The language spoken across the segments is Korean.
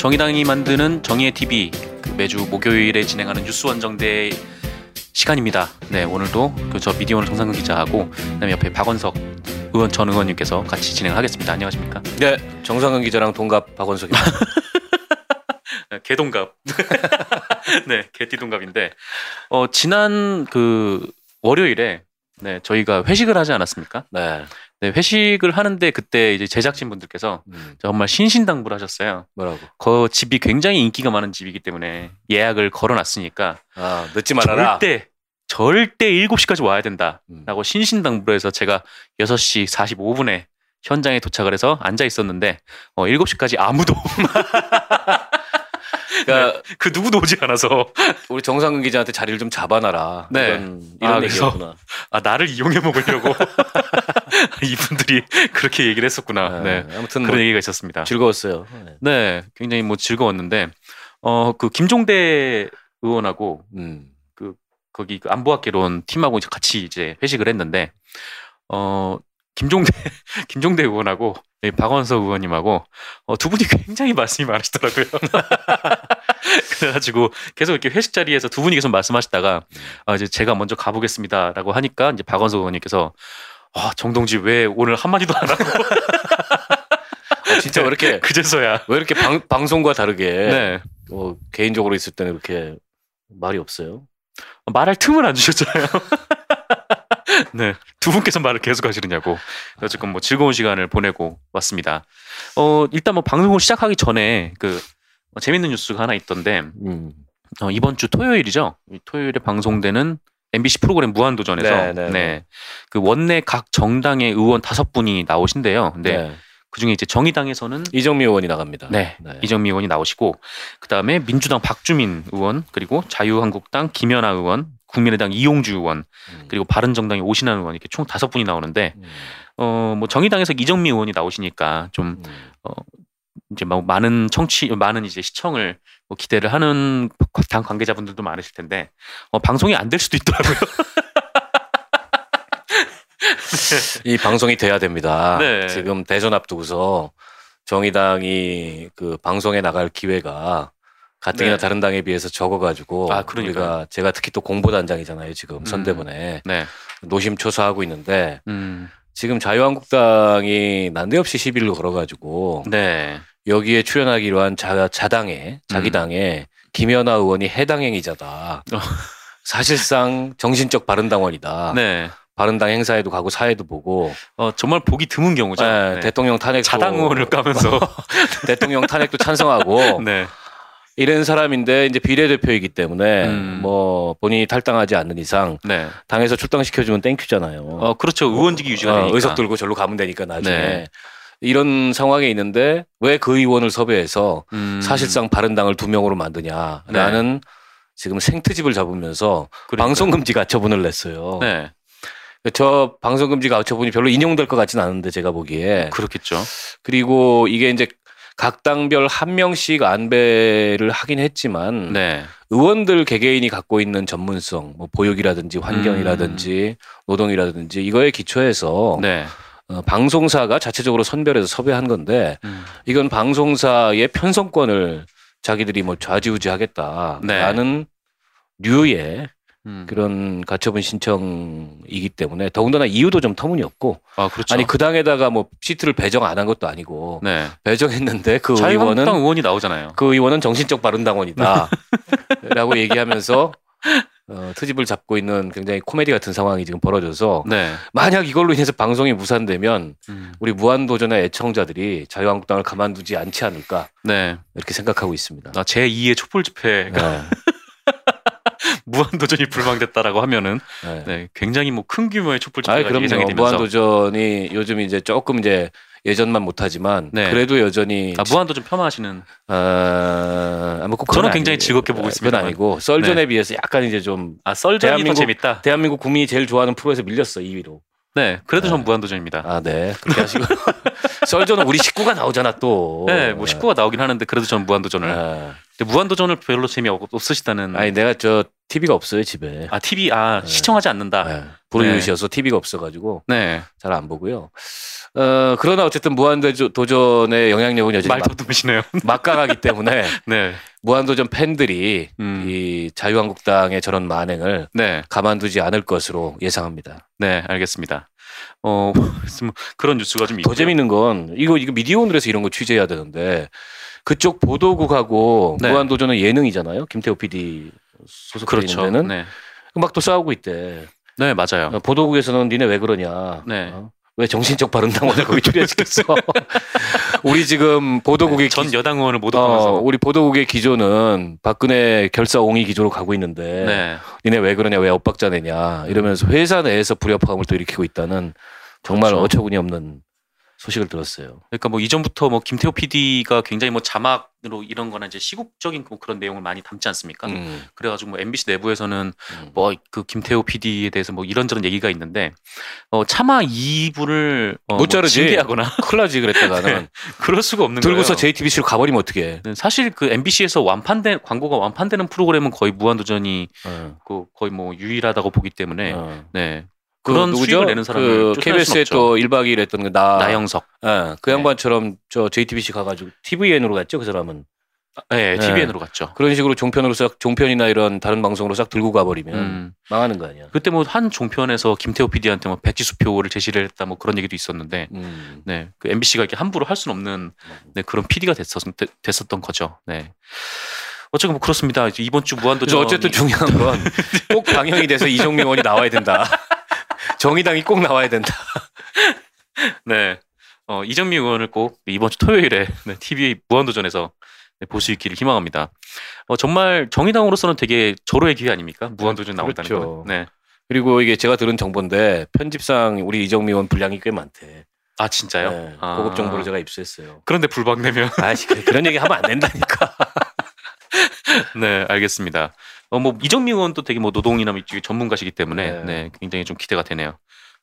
정의당이 만드는 정의의 TV 그 매주 목요일에 진행하는 뉴스 원정대 시간입니다. 네, 오늘도 그저 미디어오늘 정상근 기자하고 그다음에 옆에 박원석 의원 전 의원님께서 같이 진행하겠습니다. 안녕하십니까? 네, 정상근 기자랑 동갑 박원석입니다. 네, 개동갑. 네, 개띠동갑인데 어 지난 그 월요일에 네, 저희가 회식을 하지 않았습니까? 네. 네, 회식을 하는데 그때 이제 제작진 분들께서 음, 정말 신신당부를 하셨어요. 뭐라고? 그 집이 굉장히 인기가 많은 집이기 때문에 예약을 걸어놨으니까 아, 늦지 말아라. 절대 절대 7시까지 와야 된다라고 음. 신신당부를 해서 제가 6시 45분에 현장에 도착을 해서 앉아 있었는데 어 7시까지 아무도 그러니까 그 누구도 오지 않아서 우리 정상근 기자한테 자리를 좀 잡아놔라. 네. 이런, 이런 아, 얘기였구나. 아 나를 이용해 먹으려고 이분들이 그렇게 얘기를 했었구나. 네. 아무튼 그런 뭐 얘기가 있었습니다. 즐거웠어요. 네. 네, 굉장히 뭐 즐거웠는데 어그 김종대 의원하고 음. 거기 그 안보학개론 팀하고 이제 같이 이제 회식을 했는데 어 김종대 김종대 의원하고 이 박원석 의원님하고 어, 두 분이 굉장히 말씀이 많으시더라고요. 그래가지고 계속 이렇게 회식 자리에서 두 분이 계속 말씀하시다가 아, 이제 제가 먼저 가보겠습니다라고 하니까 이제 박원석 의원님께서 아, 정동지 왜 오늘 한 마디도 안 하고 어, 진짜 왜 이렇게 그제서야 왜 이렇게 방, 방송과 다르게 네 어, 개인적으로 있을 때는 이렇게 말이 없어요. 말할 틈을 안 주셨잖아요. 네, 두 분께서 말을 계속 하시느냐고. 어쨌건 뭐 즐거운 시간을 보내고 왔습니다. 어, 일단 뭐 방송을 시작하기 전에 그 어, 재밌는 뉴스가 하나 있던데 음. 어, 이번 주 토요일이죠. 이 토요일에 방송되는 MBC 프로그램 무한도전에서 네, 네, 네, 네. 그 원내 각 정당의 의원 다섯 분이 나오신대요. 근데 네. 그 중에 이제 정의당에서는 이정미 의원이 나갑니다. 네, 이정미 의원이 나오시고 그 다음에 민주당 박주민 의원 그리고 자유한국당 김연아 의원 국민의당 이용주 의원 음. 그리고 바른정당의 오신환 의원 이렇게 총 다섯 분이 나오는데 음. 어뭐 정의당에서 이정미 의원이 나오시니까 좀 음. 이제 막 많은 청취 많은 이제 시청을 뭐 기대를 하는 당 관계자분들도 많으실 텐데 어 방송이 안 될 수도 있더라고요. 이 방송이 돼야 됩니다. 네. 지금 대선 앞두고서 정의당이 그 방송에 나갈 기회가 가뜩이나 네. 다른 당에 비해서 적어가지고 아, 그러니까요. 우리가 제가 특히 또 공보단장이잖아요 지금 선대본에 네. 노심초사하고 있는데 음. 지금 자유한국당이 난데없이 시비를 걸어가지고 네. 여기에 출연하기로 한 자, 자당에 자기 음. 당에 김연아 의원이 해당 행위자다. 어. 사실상 정신적 바른당원이다. 네. 바른당 행사에도 가고 사회도 보고 어 정말 보기 드문 경우죠. 네, 네. 대통령 탄핵 자당 의원을 까면서 대통령 탄핵도 찬성하고 네. 이런 사람인데 이제 비례대표이기 때문에 음. 뭐 본인이 탈당하지 않는 이상 네. 당에서 출당시켜주면 땡큐잖아요. 어 그렇죠. 의원직이 유지가 어, 되니까. 의석 들고 절로 가면 되니까 나중에 네. 이런 상황에 있는데 왜 그 의원을 섭외해서 음. 사실상 바른당을 두 명으로 만드냐라는 지금 생트집을 잡으면서 그러니까요. 방송금지 가처분을 냈어요. 네. 저 방송금지 가처분이 별로 인용될 것 같지는 않은데 제가 보기에 그렇겠죠. 그리고 이게 이제 각 당별 한 명씩 안배를 하긴 했지만 네. 의원들 개개인이 갖고 있는 전문성, 뭐 보육이라든지 환경이라든지 노동이라든지 이거에 기초해서 음. 네. 어, 방송사가 자체적으로 선별해서 섭외한 건데 음. 이건 방송사의 편성권을 자기들이 뭐 좌지우지하겠다라는 류의 음. 그런 가처분 신청이기 때문에 더군다나 이유도 좀 터무니없고 아 그렇죠. 아니 그 당에다가 뭐 시트를 배정 안 한 것도 아니고 네. 배정했는데 그 자유한국당 의원은 의원이 나오잖아요. 그 의원은 정신적 바른당원이다 라고 얘기하면서 어, 트집을 잡고 있는 굉장히 코미디 같은 상황이 지금 벌어져서 네. 만약 이걸로 인해서 방송이 무산되면 음. 우리 무한도전의 애청자들이 자유한국당을 가만두지 않지 않을까 네. 이렇게 생각하고 있습니다. 아, 제 2의 촛불 집회가 네. 무한도전이 불방됐다라고 하면은 네. 네, 굉장히 뭐 큰 규모의 촛불 아, 집회가 예상이. 되면서 무한도전이 요즘 이제 조금 이제 예전만 못하지만 네. 그래도 여전히 아, 무한도전 폄하하시는 아, 아마 꼭 저는 그건 굉장히 아니고, 즐겁게 보고 그건 있습니다만. 아니고 썰전에 비해서 약간 이제 좀아 썰전이 더 대한민국- 재밌다. 대한민국 국민이 제일 좋아하는 프로에서 밀렸어 2위로. 네, 그래도 네. 전 무한도전입니다. 아, 네. 그렇게 하시고 썰전은 우리 식구가 나오잖아 또. 네, 뭐 식구가 나오긴 하는데 그래도 저는 무한도전을 네. 근데 무한도전을 별로 재미 없- 없으시다는. 아니 내가 저 TV가 없어요 집에. 아 TV 아 네. 시청하지 않는다. 네. 브루이시여서 TV가 없어가지고 네. 잘 안 보고요. 어 그러나 어쨌든 무한도전의 영향력은 여전히 말 더듬으시네요. 막- 막강하기 때문에 네. 무한도전 팬들이 음. 이 자유한국당의 저런 만행을 네. 가만두지 않을 것으로 예상합니다. 네, 알겠습니다. 어, 뭐 그런 뉴스가 좀더 있고요. 재밌는 건 이거 이거 미디어오늘에서 이런 거 취재해야 되는데 그쪽 보도국하고 네. 무한도전은 예능이잖아요. 김태호 PD 소속돼 그렇죠. 데는 네. 막또 싸우고 있대. 네, 맞아요. 어, 보도국에서는 니네 왜 그러냐? 네. 어? 왜 정신적 바른당원을 거기 출연시켰어? 우리 지금 보도국의 전 기- 여당 의원을 모두 어, 포함해서. 우리 보도국의 기조는 박근혜 결사옹이 기조로 가고 있는데 네. 니네 왜 그러냐 왜 엇박자 내냐 이러면서 회사 내에서 불협화음을 또 일으키고 있다는 정말 그렇죠. 어처구니 없는 소식을 들었어요. 그러니까 뭐 이전부터 뭐 김태호 PD가 굉장히 뭐 자막으로 이런 거나 이제 시국적인 그- 그런 내용을 많이 담지 않습니까? 음, 그래가지고 뭐 MBC 내부에서는 음. 뭐그 김태호 PD에 대해서 뭐 이런저런 얘기가 있는데 어 차마 이분을 어, 못뭐 자르지. 징계하거나 큰일 나지 그랬다가는 네. 그럴 수가 없는 들고서 거예요. JTBC로 가버리면 어떡해. 네, 사실 그 MBC에서 완판된 광고가 완판되는 프로그램은 거의 무한도전이 어, 그 거의 뭐 유일하다고 보기 때문에 어. 네 그 그런 누구죠? 내는 그 KBS에. 또 1박 2일 했던 그 나, 나영석 예, 그 네. 양반처럼 저 JTBC 가가지고 TVN으로 갔죠 그 사람은. 네, 네. TVN으로 갔죠. 그런 식으로 종편으로 싹 종편이나 이런 다른 방송으로 싹 들고 가버리면 음. 망하는 거 아니야. 그때 뭐 한 종편에서 김태호 PD한테 뭐 백지수표를 제시를 했다 뭐 그런 얘기도 있었는데 음. 네, 그 MBC가 이렇게 함부로 할 수는 없는 네, 그런 PD가 됐었, 됐었던 거죠. 네. 어쨌든 뭐 그렇습니다. 이번 주 무한도전 어쨌든 중요한 건 꼭 방영이 돼서 이정명 의원이 나와야 된다. 정의당이 꼭 나와야 된다. 네. 어, 이정미 의원을 꼭 이번 주 토요일에 네, TV 무한도전에서 네, 볼수 있기를 희망합니다. 어, 정말 정의당으로서는 되게 절호의 기회 아닙니까? 무한도전 나온다는 그렇죠. 거. 네. 그리고 이게 제가 들은 정보인데 편집상 우리 이정미 의원 분량이 꽤 많대. 아 진짜요? 네, 아. 고급 정보를 제가 입수했어요. 그런데 불방내면 아씨 그런 얘기 하면 안 된다니까. 네 알겠습니다. 어뭐 이정미 의원도 되게 뭐 노동이나 이쪽에 전문가시기 때문에 네. 네. 굉장히 좀 기대가 되네요.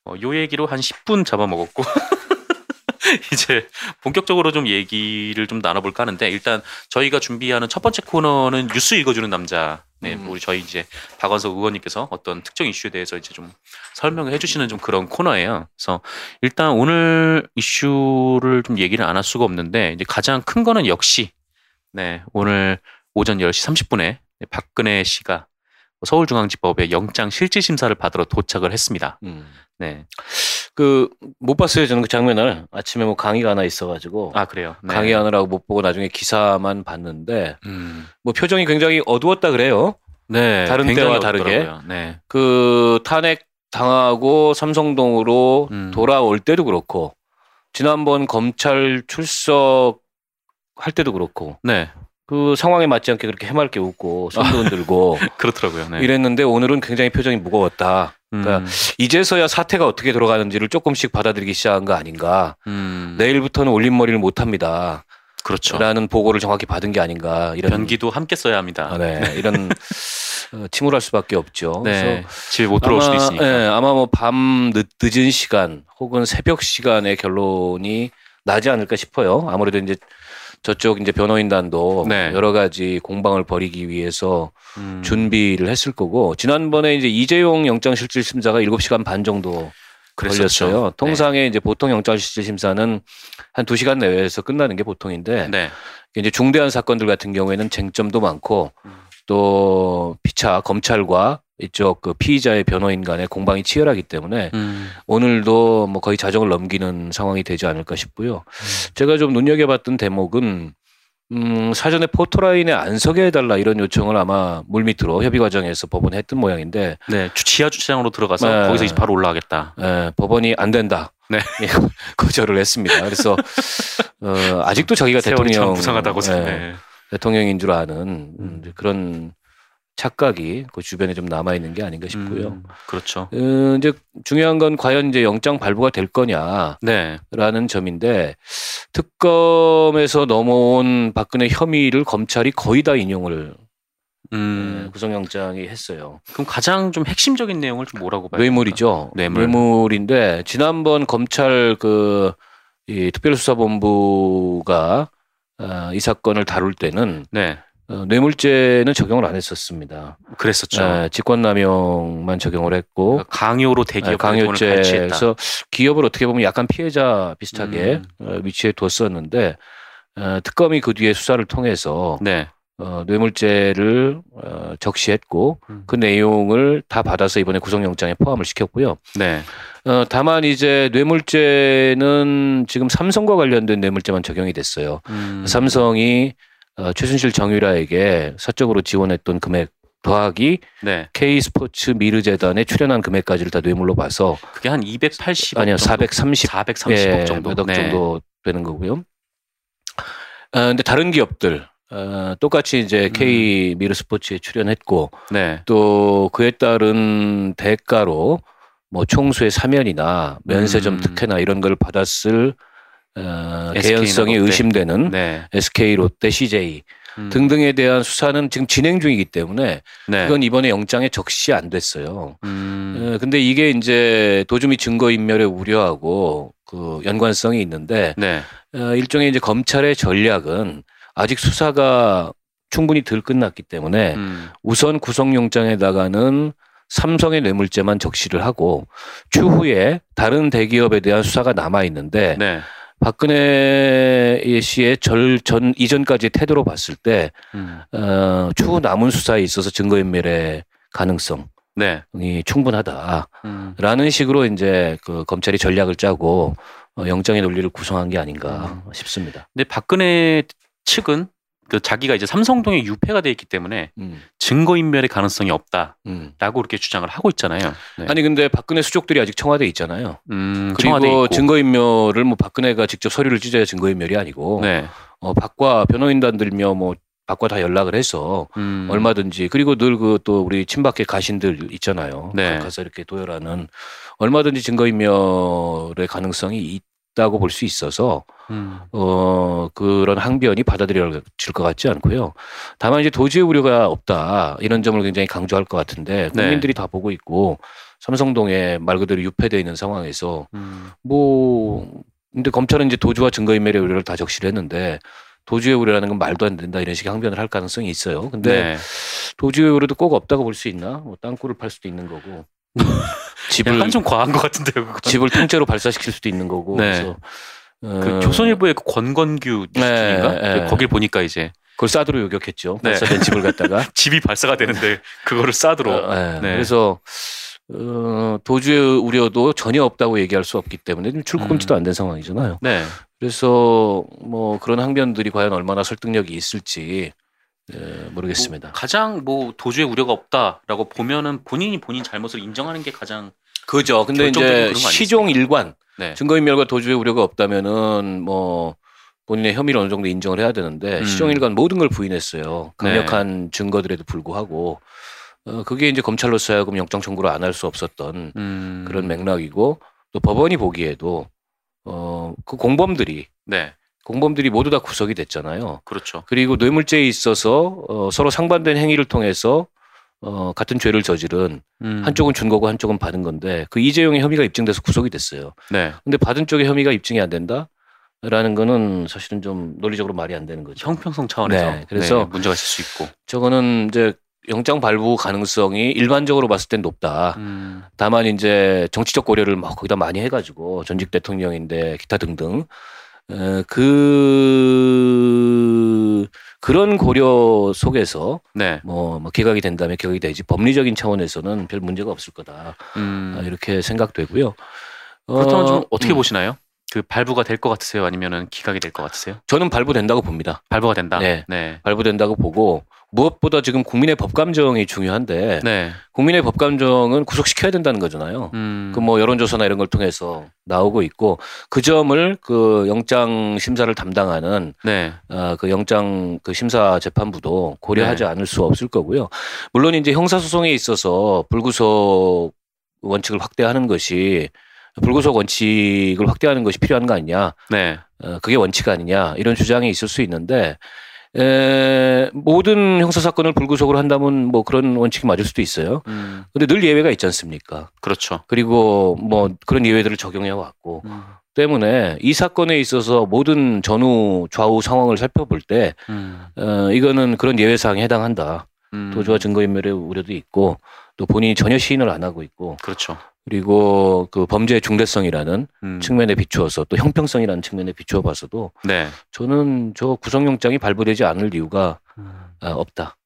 어, 요 얘기로 한 10분 잡아먹었고 이제 본격적으로 좀 얘기를 좀 나눠볼까 하는데 일단 저희가 준비하는 첫 번째 코너는 뉴스 읽어주는 남자. 네, 음. 우리 저희 이제 박원석 의원님께서 어떤 특정 이슈에 대해서 이제 좀 설명을 해주시는 좀 그런 코너예요. 그래서 일단 오늘 이슈를 좀 얘기를 안 할 수가 없는데 이제 가장 큰 거는 역시 네 오늘 오전 10시 30분에 박근혜 씨가 서울중앙지법에 영장 실질 심사를 받으러 도착을 했습니다. 음. 네. 그 못 봤어요 저는 그 장면을 아침에 뭐 강의가 하나 있어가지고 아 그래요. 네. 강의하느라고 못 보고 나중에 기사만 봤는데 음. 뭐 표정이 굉장히 어두웠다 그래요. 네. 다른 때와 다르게. 네. 그 탄핵 당하고 삼성동으로 음. 돌아올 때도 그렇고 지난번 검찰 출석 할 때도 그렇고 네. 그 상황에 맞지 않게 그렇게 해맑게 웃고 손도 흔들고 그렇더라고요. 네. 이랬는데 오늘은 굉장히 표정이 무거웠다. 그러니까 음. 이제서야 사태가 어떻게 돌아가는지를 조금씩 받아들이기 시작한 거 아닌가. 음. 내일부터는 올림머리를 못 합니다. 그렇죠. 라는 보고를 정확히 받은 게 아닌가. 이런 변기도 함께 써야 합니다. 아, 네. 이런 어, 침울할 수밖에 없죠. 네. 그래서 집에 못 들어올 수도 아마, 있으니까. 예, 아마 뭐 밤 늦은 시간 혹은 새벽 시간의 결론이 나지 않을까 싶어요. 아무래도 이제 저쪽 이제 변호인단도 네. 여러 가지 공방을 벌이기 위해서 음. 준비를 했을 거고 지난번에 이제 이재용 영장실질 심사가 7시간 반 정도 그랬었죠. 걸렸어요. 통상에 이제 보통 영장실질 심사는 한 2시간 내외에서 끝나는 게 보통인데 네. 이제 중대한 사건들 같은 경우에는 쟁점도 많고 음. 또 피차 검찰과 이쪽 그 피의자의 변호인 간의 공방이 치열하기 때문에 음. 오늘도 뭐 거의 자정을 넘기는 상황이 되지 않을까 싶고요. 제가 좀 눈여겨봤던 대목은 음, 사전에 포토라인에 안 서게 해달라 이런 요청을 아마 물밑으로 협의 과정에서 법원에 했던 모양인데 네. 주- 지하 주차장으로 들어가서 네. 거기서 바로 올라가겠다. 에, 법원이 안 된다. 네. 예, 거절을 했습니다. 그래서 어, 아직도 자기가 대통령 부상하다고 예, 생각해. 대통령인 줄 아는 음. 음, 그런 착각이 그 주변에 좀 남아 있는 게 아닌가 싶고요. 음, 그렇죠. 어, 이제 중요한 건 과연 이제 영장 발부가 될 거냐라는 네. 점인데 특검에서 넘어온 박근혜 혐의를 검찰이 거의 다 인용을 음. 예, 구속영장이 했어요. 그럼 가장 좀 핵심적인 내용을 좀 뭐라고 봐요? 뇌물이죠. 뇌물. 뇌물인데 지난번 검찰 그 이 특별수사본부가 아, 이 사건을 다룰 때는 네. 어, 뇌물죄는 적용을 안 했었습니다. 그랬었죠. 예, 직권남용만 적용을 했고 그러니까 강요로 돈을 갈취했다. 강요죄에서 기업을 어떻게 보면 약간 피해자 비슷하게 음. 어, 위치에 뒀었는데 어, 특검이 그 뒤에 수사를 통해서 네. 어, 뇌물죄를 어, 적시했고 음. 그 내용을 다 받아서 이번에 구속영장에 포함을 시켰고요. 네. 어, 다만 이제 뇌물죄는 지금 삼성과 관련된 뇌물죄만 적용이 됐어요. 음. 삼성이 어, 최순실 정유라에게 사적으로 지원했던 금액 더하기 네. K 스포츠 미르 재단에 출연한 금액까지를 다 뇌물로 봐서 그게 한 280억 아니요 정도? 430 430억 예, 정도. 몇억 네. 정도 되는 거고요. 아, 근데 다른 기업들 어, 똑같이 이제 음. K 미르 스포츠에 출연했고 네. 또 그에 따른 대가로 뭐 총수의 사면이나 면세점 음. 특혜나 이런 걸 받았을 어, 개연성이 롯데. 의심되는 네. SK, 롯데, CJ 음. 등등에 대한 수사는 지금 진행 중이기 때문에 네. 그건 이번에 영장에 적시 안 됐어요. 음. 어, 근데 이게 이제 도주 및 증거 인멸의 우려하고 그 연관성이 있는데 네. 어, 일종의 이제 검찰의 전략은 아직 수사가 충분히 덜 끝났기 때문에 음. 우선 구속영장에다가는 삼성의 뇌물죄만 적시를 하고 추후에 다른 대기업에 대한 수사가 남아 있는데 네. 박근혜 씨의 절 전 이전까지 태도로 봤을 때 음. 어, 추후 남은 수사에 있어서 증거인멸의 가능성이 네. 충분하다라는 음. 식으로 이제 그 검찰이 전략을 짜고 어, 영장의 논리를 구성한 게 아닌가 음. 싶습니다. 근데 박근혜 측은 그 자기가 이제 삼성동에 유폐가 돼 있기 때문에 음, 증거인멸의 가능성이 없다라고 음. 이렇게 주장을 하고 있잖아요. 네. 아니 근데 박근혜 수족들이 아직 청와대에 있잖아요. 음, 그리고. 증거인멸을 뭐 박근혜가 직접 서류를 찢어야 증거인멸이 아니고 네. 어, 박과 변호인단들며 뭐 박과 다 연락을 해서 음. 얼마든지 그리고 늘 그 또 우리 친박계 가신들 있잖아요. 네. 가서 이렇게 도열하는 얼마든지 증거인멸의 가능성이 있다고 볼 수 있어서 음. 어 그런 항변이 받아들여질 것 같지 않고요. 다만 이제 도주의 우려가 없다 이런 점을 굉장히 강조할 것 같은데 네. 국민들이 다 보고 있고 삼성동에 말 그대로 유폐되어 있는 상황에서 음. 뭐 근데 검찰은 이제 도주와 증거인멸의 우려를 다 적시를 했는데 도주의 우려라는 건 말도 안 된다 이런 식의 항변을 할 가능성이 있어요. 근데 네. 도주의 우려도 꼭 없다고 볼 수 있나? 뭐 땅굴을 팔 수도 있는 거고 집을 약간 좀 과한 것 같은데요. 그건. 집을 통째로 발사시킬 수도 있는 거고 네. 그래서 어, 그 조선일보의 그 권건규 뉴스인가 네, 네. 거길 보니까 이제 그걸 사드로 요격했죠. 네. 발사된 집을 갖다가 집이 발사가 되는데 그거를 싸들어. 어, 네. 네. 그래서 어, 도주의 우려도 전혀 없다고 얘기할 수 없기 때문에 출국 금지도 음. 안된 상황이잖아요. 네. 그래서 뭐 그런 항변들이 과연 얼마나 설득력이 있을지 예, 모르겠습니다. 뭐 가장 뭐 도주의 우려가 없다라고 보면은 본인이 본인 잘못을 인정하는 게 가장 그죠. 근데 이제 시종 일관 네. 증거인멸과 도주의 우려가 없다면은 뭐 본인의 혐의를 어느 정도 인정을 해야 되는데 음. 시종 일관 모든 걸 부인했어요. 네. 강력한 증거들에도 불구하고 어, 그게 이제 검찰로서 하여금 영장 청구를 안 할 수 없었던 음. 그런 맥락이고 또 법원이 보기에도 어, 그 공범들이 네. 공범들이 모두 다 구속이 됐잖아요. 그렇죠. 그리고 뇌물죄에 있어서 어, 서로 상반된 행위를 통해서 어, 같은 죄를 저지른 음. 한쪽은 준 거고 한쪽은 받은 건데 그 이재용의 혐의가 입증돼서 구속이 됐어요. 네. 근데 받은 쪽의 혐의가 입증이 안 된다 라는 거는 사실은 좀 논리적으로 말이 안 되는 거죠. 형평성 차원에서 네, 그래서 네, 문제가 있을 수 있고. 저거는 이제 영장 발부 가능성이 일반적으로 봤을 땐 높다. 음. 다만 이제 정치적 고려를 막 거기다 많이 해가지고 전직 대통령인데 기타 등등 어, 그 그런 고려 속에서 네. 뭐, 뭐 기각이 된다면 기각이 되지 법리적인 차원에서는 별 문제가 없을 거다 음. 아, 이렇게 생각되고요. 그렇다면 좀 어, 어떻게 음, 보시나요? 그 발부가 될 것 같으세요? 아니면은 기각이 될 것 같으세요? 저는 발부된다고 봅니다. 발부가 된다. 네. 네. 발부된다고 보고 무엇보다 지금 국민의 법감정이 중요한데 네. 국민의 법감정은 구속시켜야 된다는 거잖아요. 음. 그뭐 여론조사나 이런 걸 통해서 나오고 있고 그 점을 그 영장 심사를 담당하는 네. 어, 그 영장 그 심사 재판부도 고려하지 네. 않을 수 없을 거고요. 물론 이제 형사소송에 있어서 불구속 원칙을 확대하는 것이 불구속 원칙을 확대하는 것이 필요한 거 아니냐? 네. 어, 그게 원칙 아니냐? 이런 주장이 있을 수 있는데 에, 모든 형사 사건을 불구속으로 한다면 뭐 그런 원칙이 맞을 수도 있어요. 음, 근데 늘 예외가 있지 않습니까? 그렇죠. 그리고 뭐 그런 예외들을 적용해 왔고 음, 때문에 이 사건에 있어서 모든 전후 좌우 상황을 살펴볼 때 음, 어, 이거는 그런 예외 사항에 해당한다. 음, 도주와 증거인멸의 우려도 있고 또 본인이 전혀 시인을 안 하고 있고 그렇죠. 그리고 그 범죄의 중대성이라는 음, 측면에 비추어서 또 형평성이라는 측면에 비추어 봐서도 네. 저는 저 구속영장이 발부되지 않을 이유가 음. 아, 없다.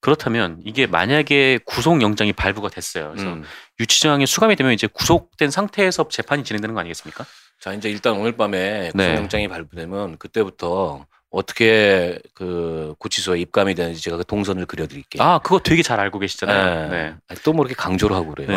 그렇다면 이게 만약에 구속영장이 발부가 됐어요. 그래서 음. 유치장에 수감이 되면 이제 구속된 상태에서 재판이 진행되는 거 아니겠습니까? 자 이제 일단 오늘 밤에 네. 구속영장이 발부되면 그때부터 어떻게 그 구치소에 입감이 되는지 제가 그 동선을 그려드릴게요. 아, 그거 되게 잘 알고 계시잖아요. 네. 네. 아니, 또뭐 이렇게 강조를 하고 그래요. 네.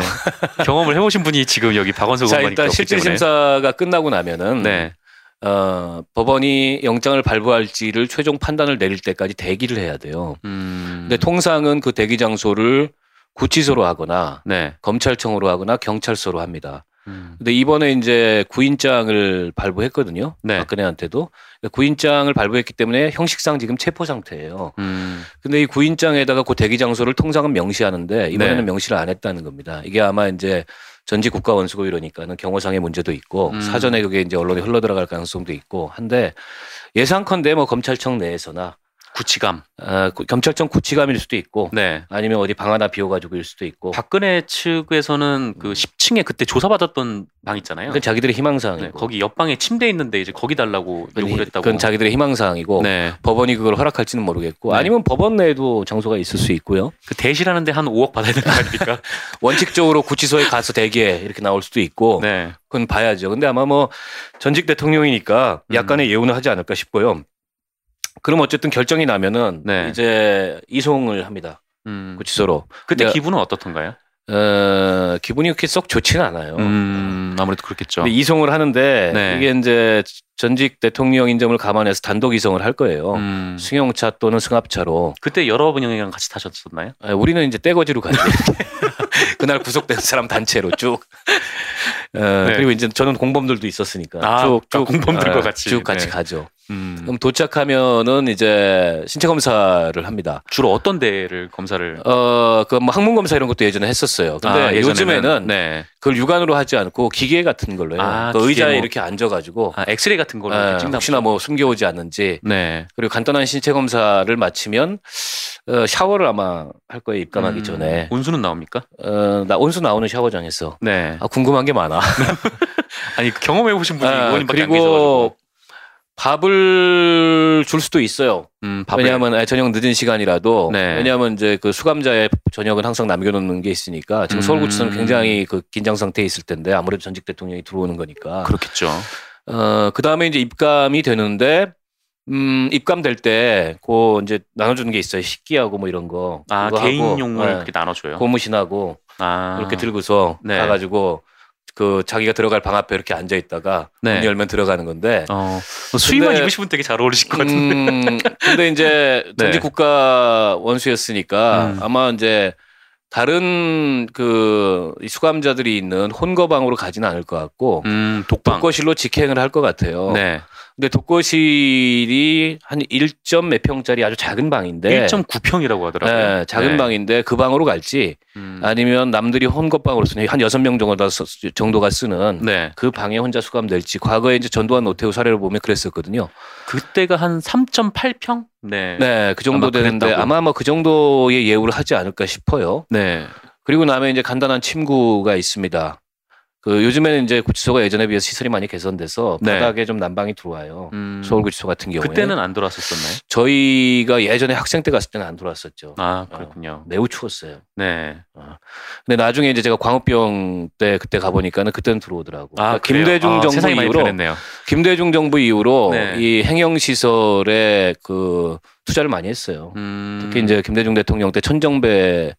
경험을 해보신 분이 지금 여기 박원석 자 의원님께 일단 실질. 심사가 끝나고 나면은 네. 어, 법원이 영장을 발부할지를 최종 판단을 내릴 때까지 대기를 해야 돼요. 음. 근데 통상은 그 대기 장소를 구치소로 하거나 네. 검찰청으로 하거나 경찰서로 합니다. 음. 근데 이번에 이제 구인장을 발부했거든요. 네. 박근혜한테도 구인장을 발부했기 때문에 형식상 지금 체포 상태예요. 음. 근데 이 구인장에다가 그 대기 장소를 통상은 명시하는데 이번에는 네. 명시를 안 했다는 겁니다. 이게 아마 이제 전직 국가 원수고 이러니까는 경호상의 문제도 있고 음. 사전에 그게 이제 언론에 흘러 들어갈 가능성도 있고 한데 예상컨대 뭐 검찰청 내에서나 구치감. 아, 구- 검찰청 구치감일 수도 있고 네. 아니면 어디 방 하나 비워가지고일 수도 있고 박근혜 측에서는 그 10층에 그때 조사받았던 방 있잖아요. 그건 자기들의 희망사항이고 네, 거기 옆방에 침대 있는데 이제 거기 달라고 요구를 했다고. 그건 자기들의 희망사항이고 네. 법원이 그걸 허락할지는 모르겠고 네. 아니면 법원 내에도 장소가 있을 수 있고요. 그 대실하는데 한 5억 받아야 되는 거 아닙니까? 원칙적으로 구치소에 가서 대기해 이렇게 나올 수도 있고 네. 그건 봐야죠. 근데 아마 뭐 전직 대통령이니까 음. 약간의 예우는 하지 않을까 싶고요. 그럼 어쨌든 결정이 나면은 네. 이제 이송을 합니다. 음. 구치소로. 그때 내가- 기분은 어떻던가요? 어, 기분이 그렇게 썩 좋지는 않아요. 음, 아무래도 그렇겠죠. 근데 이송을 하는데 네. 이게 이제 전직 대통령인 점을 감안해서 단독 이송을 할 거예요. 음. 승용차 또는 승합차로. 그때 여러분이랑 같이 타셨었나요? 아, 우리는 이제 떼거지로 가죠. 그날 구속된 사람 단체로 쭉. 어, 그리고 이제 저는 공범들도 있었으니까 네. 아, 쭉, 아, 쭉 공범들과 어, 같이. 쭉 같이 네. 가죠. 음. 그럼 도착하면은 이제 신체 검사를 합니다. 주로 어떤 데를 검사를? 어, 그뭐 항문 검사 이런 것도 예전에 했었어요. 근데 아? 요즘에는 네. 그걸 육안으로 하지 않고 기계 같은 걸로 해요. 아, 그 의자에 뭐. 이렇게 앉아가지고 아, 엑스레이 같은 걸로 어, 이렇게 찍나 혹시나. 뭐 숨겨오지 않는지 네. 그리고 간단한 신체 검사를 마치면 어, 샤워를 아마 할 거예요 입감하기 음, 전에 온수는 나옵니까? 어, 나 온수 나오는 샤워장에서 네. 아, 궁금한 게 많아. 아니 그 경험해 보신 분이 아, 의원님밖에. 그리고 밥을 줄 수도 있어요. 음, 밥을 왜냐하면 아, 저녁 늦은 시간이라도 네. 왜냐하면 이제 그 수감자의 저녁은 항상 남겨놓는 게 있으니까 지금 음. 서울구치소는 굉장히 그 긴장 상태에 있을 텐데 아무래도 전직 대통령이 들어오는 거니까. 그렇겠죠. 어, 그 다음에 이제 입감이 되는데, 음, 입감될 때, 그 이제 나눠주는 게 있어요. 식기하고 뭐 이런 거. 아 개인용을 하고, 그렇게 나눠줘요. 네, 고무신하고 아 이렇게 들고서 네. 가가지고 그 자기가 들어갈 방 앞에 이렇게 앉아 있다가 네. 문 열면 들어가는 건데. 어, 수의만 근데- 입으시면 되게 잘 어울리실 것 같은데. 음, 근데 이제 전직 네. 국가 원수였으니까 음. 아마 이제 다른 그이 수감자들이 있는 혼거방으로 가지는 않을 것 같고 음, 독방. 독거실로 직행을 할 것 같아요. 네. 근데 독거실이 한 1점 몇 평짜리 아주 작은 방인데 1.9평이라고 하더라고요. 네, 작은 네. 방인데 그 방으로 갈지 음. 아니면 남들이 혼것방으로 쓰는 한 여섯 명 정도가, 쓰- 정도가 쓰는 네. 그 방에 혼자 수감될지 과거에 이제 전두환 노태우 사례를 보면 그랬었거든요. 그때가 한 3.8평? 네. 네, 그 정도 아마 되는데 그랬다고. 아마 뭐 그 정도의 예우를 하지 않을까 싶어요. 네. 그리고 나면 이제 간단한 침구가 있습니다. 그 요즘에는 이제 구치소가 예전에 비해서 시설이 많이 개선돼서 네. 바닥에 좀 난방이 들어와요. 음, 서울 구치소 같은 경우에 그때는 안 돌아섰었나요? 저희가 예전에 학생 때 갔을 때는 안 들어왔었죠. 아, 그렇군요. 매우 추웠어요. 네. 근데 나중에 이제 제가 광우병 때 그때 가 보니까는 그때는 들어오더라고. 아, 그러니까 김대중? 아, 정부 이후로. 김대중 정부 이후로 네. 이 행영 시설에 그 투자를 많이 했어요. 음, 특히 이제 김대중 대통령 때 천정배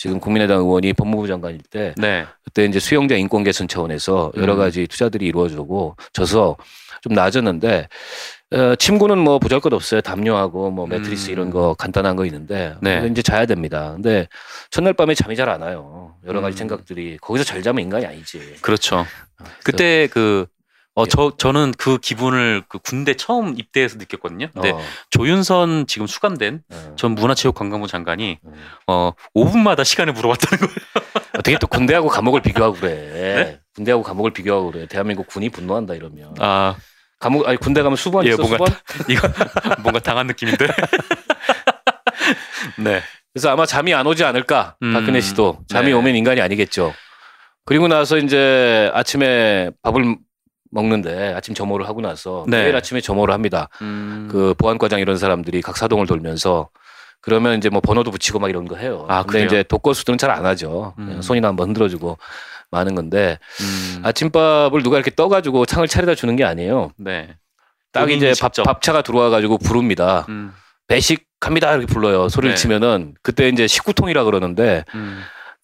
지금 국민의당 의원이 법무부 장관일 때 네. 그때 이제 수용자 인권 개선 차원에서 여러 음. 가지 투자들이 이루어지고 져서 좀 나아졌는데 어, 침구는 뭐 보잘것 없어요. 담요하고 뭐 매트리스 음. 이런 거 간단한 거 있는데 네. 이제 자야 됩니다. 근데 첫날 밤에 잠이 잘 안 와요. 여러 가지 음. 생각들이 거기서 잘 자면 인간이 아니지. 그렇죠. 그때 그 어, 저, 저는 그 기분을 그 군대 처음 입대해서 느꼈거든요. 근데 어. 조윤선 지금 수감된 어. 전 문화체육관광부 장관이 음. 어, 5분마다 시간을 물어봤다는 거예요. 어떻게 또 군대하고 감옥을 비교하고 그래. 네? 군대하고 감옥을 비교하고 그래. 대한민국 군이 분노한다 이러면. 아, 감옥 아니 군대 가면 수번 예, 있어 뭔가 수번? 이거 뭔가 당한 느낌인데. 네. 그래서 아마 잠이 안 오지 않을까 음, 박근혜 씨도 잠이 네. 오면 인간이 아니겠죠. 그리고 나서 이제 아침에 밥을 먹는데 아침 점호를 하고 나서 네. 매일 아침에 점호를 합니다. 음, 그 보안과장 이런 사람들이 각 사동을 돌면서 그러면 이제 뭐 번호도 붙이고 막 이런 거 해요. 아, 근데 그래요? 이제 독거수들은 잘 안 하죠. 음. 손이나 한번 흔들어주고 마는 건데 음, 아침밥을 누가 이렇게 떠가지고 창을 차려다 주는 게 아니에요. 네. 딱 이제 밥. 밥차가 들어와가지고 부릅니다. 음, 배식 갑니다 이렇게 불러요. 소리를 네. 치면은 그때 이제 식구통이라 그러는데 음.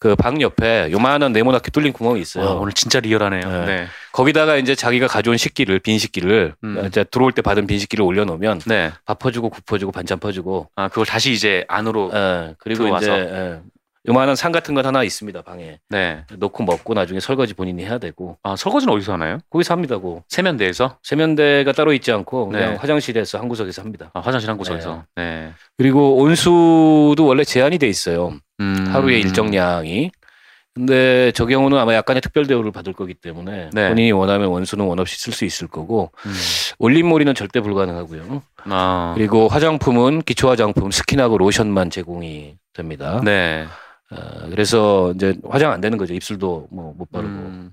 그 방 옆에 요만한 네모나게 뚫린 구멍이 있어요. 와, 오늘 진짜 리얼하네요. 네. 네. 거기다가 이제 자기가 가져온 식기를 빈 식기를 음. 이제 들어올 때 받은 빈 식기를 올려놓으면 네. 밥 퍼주고 국 퍼주고 반찬 퍼주고 아, 그걸 다시 이제 안으로 예, 그리고 들어와서. 이제 예, 요만한 상 같은 건 하나 있습니다 방에 네. 넣고 먹고 나중에 설거지 본인이 해야 되고 아, 설거지는 어디서 하나요? 거기서 합니다. 고 세면대에서? 세면대가 따로 있지 않고 그냥 네. 화장실에서 한 구석에서 합니다. 아, 화장실 한 곳에서. 네. 그리고 온수도 원래 제한이 돼 있어요. 음. 하루에 일정량이. 근데 저 경우는 아마 약간의 특별 대우를 받을 거기 때문에 네. 본인이 원하면 원수는 원 없이 쓸 수 있을 거고 음. 올림몰이는 절대 불가능하고요. 아. 그리고 화장품은 기초 화장품 스킨하고 로션만 제공이 됩니다. 네. 어, 그래서 이제 화장 안 되는 거죠. 입술도 뭐 못 바르고. 음.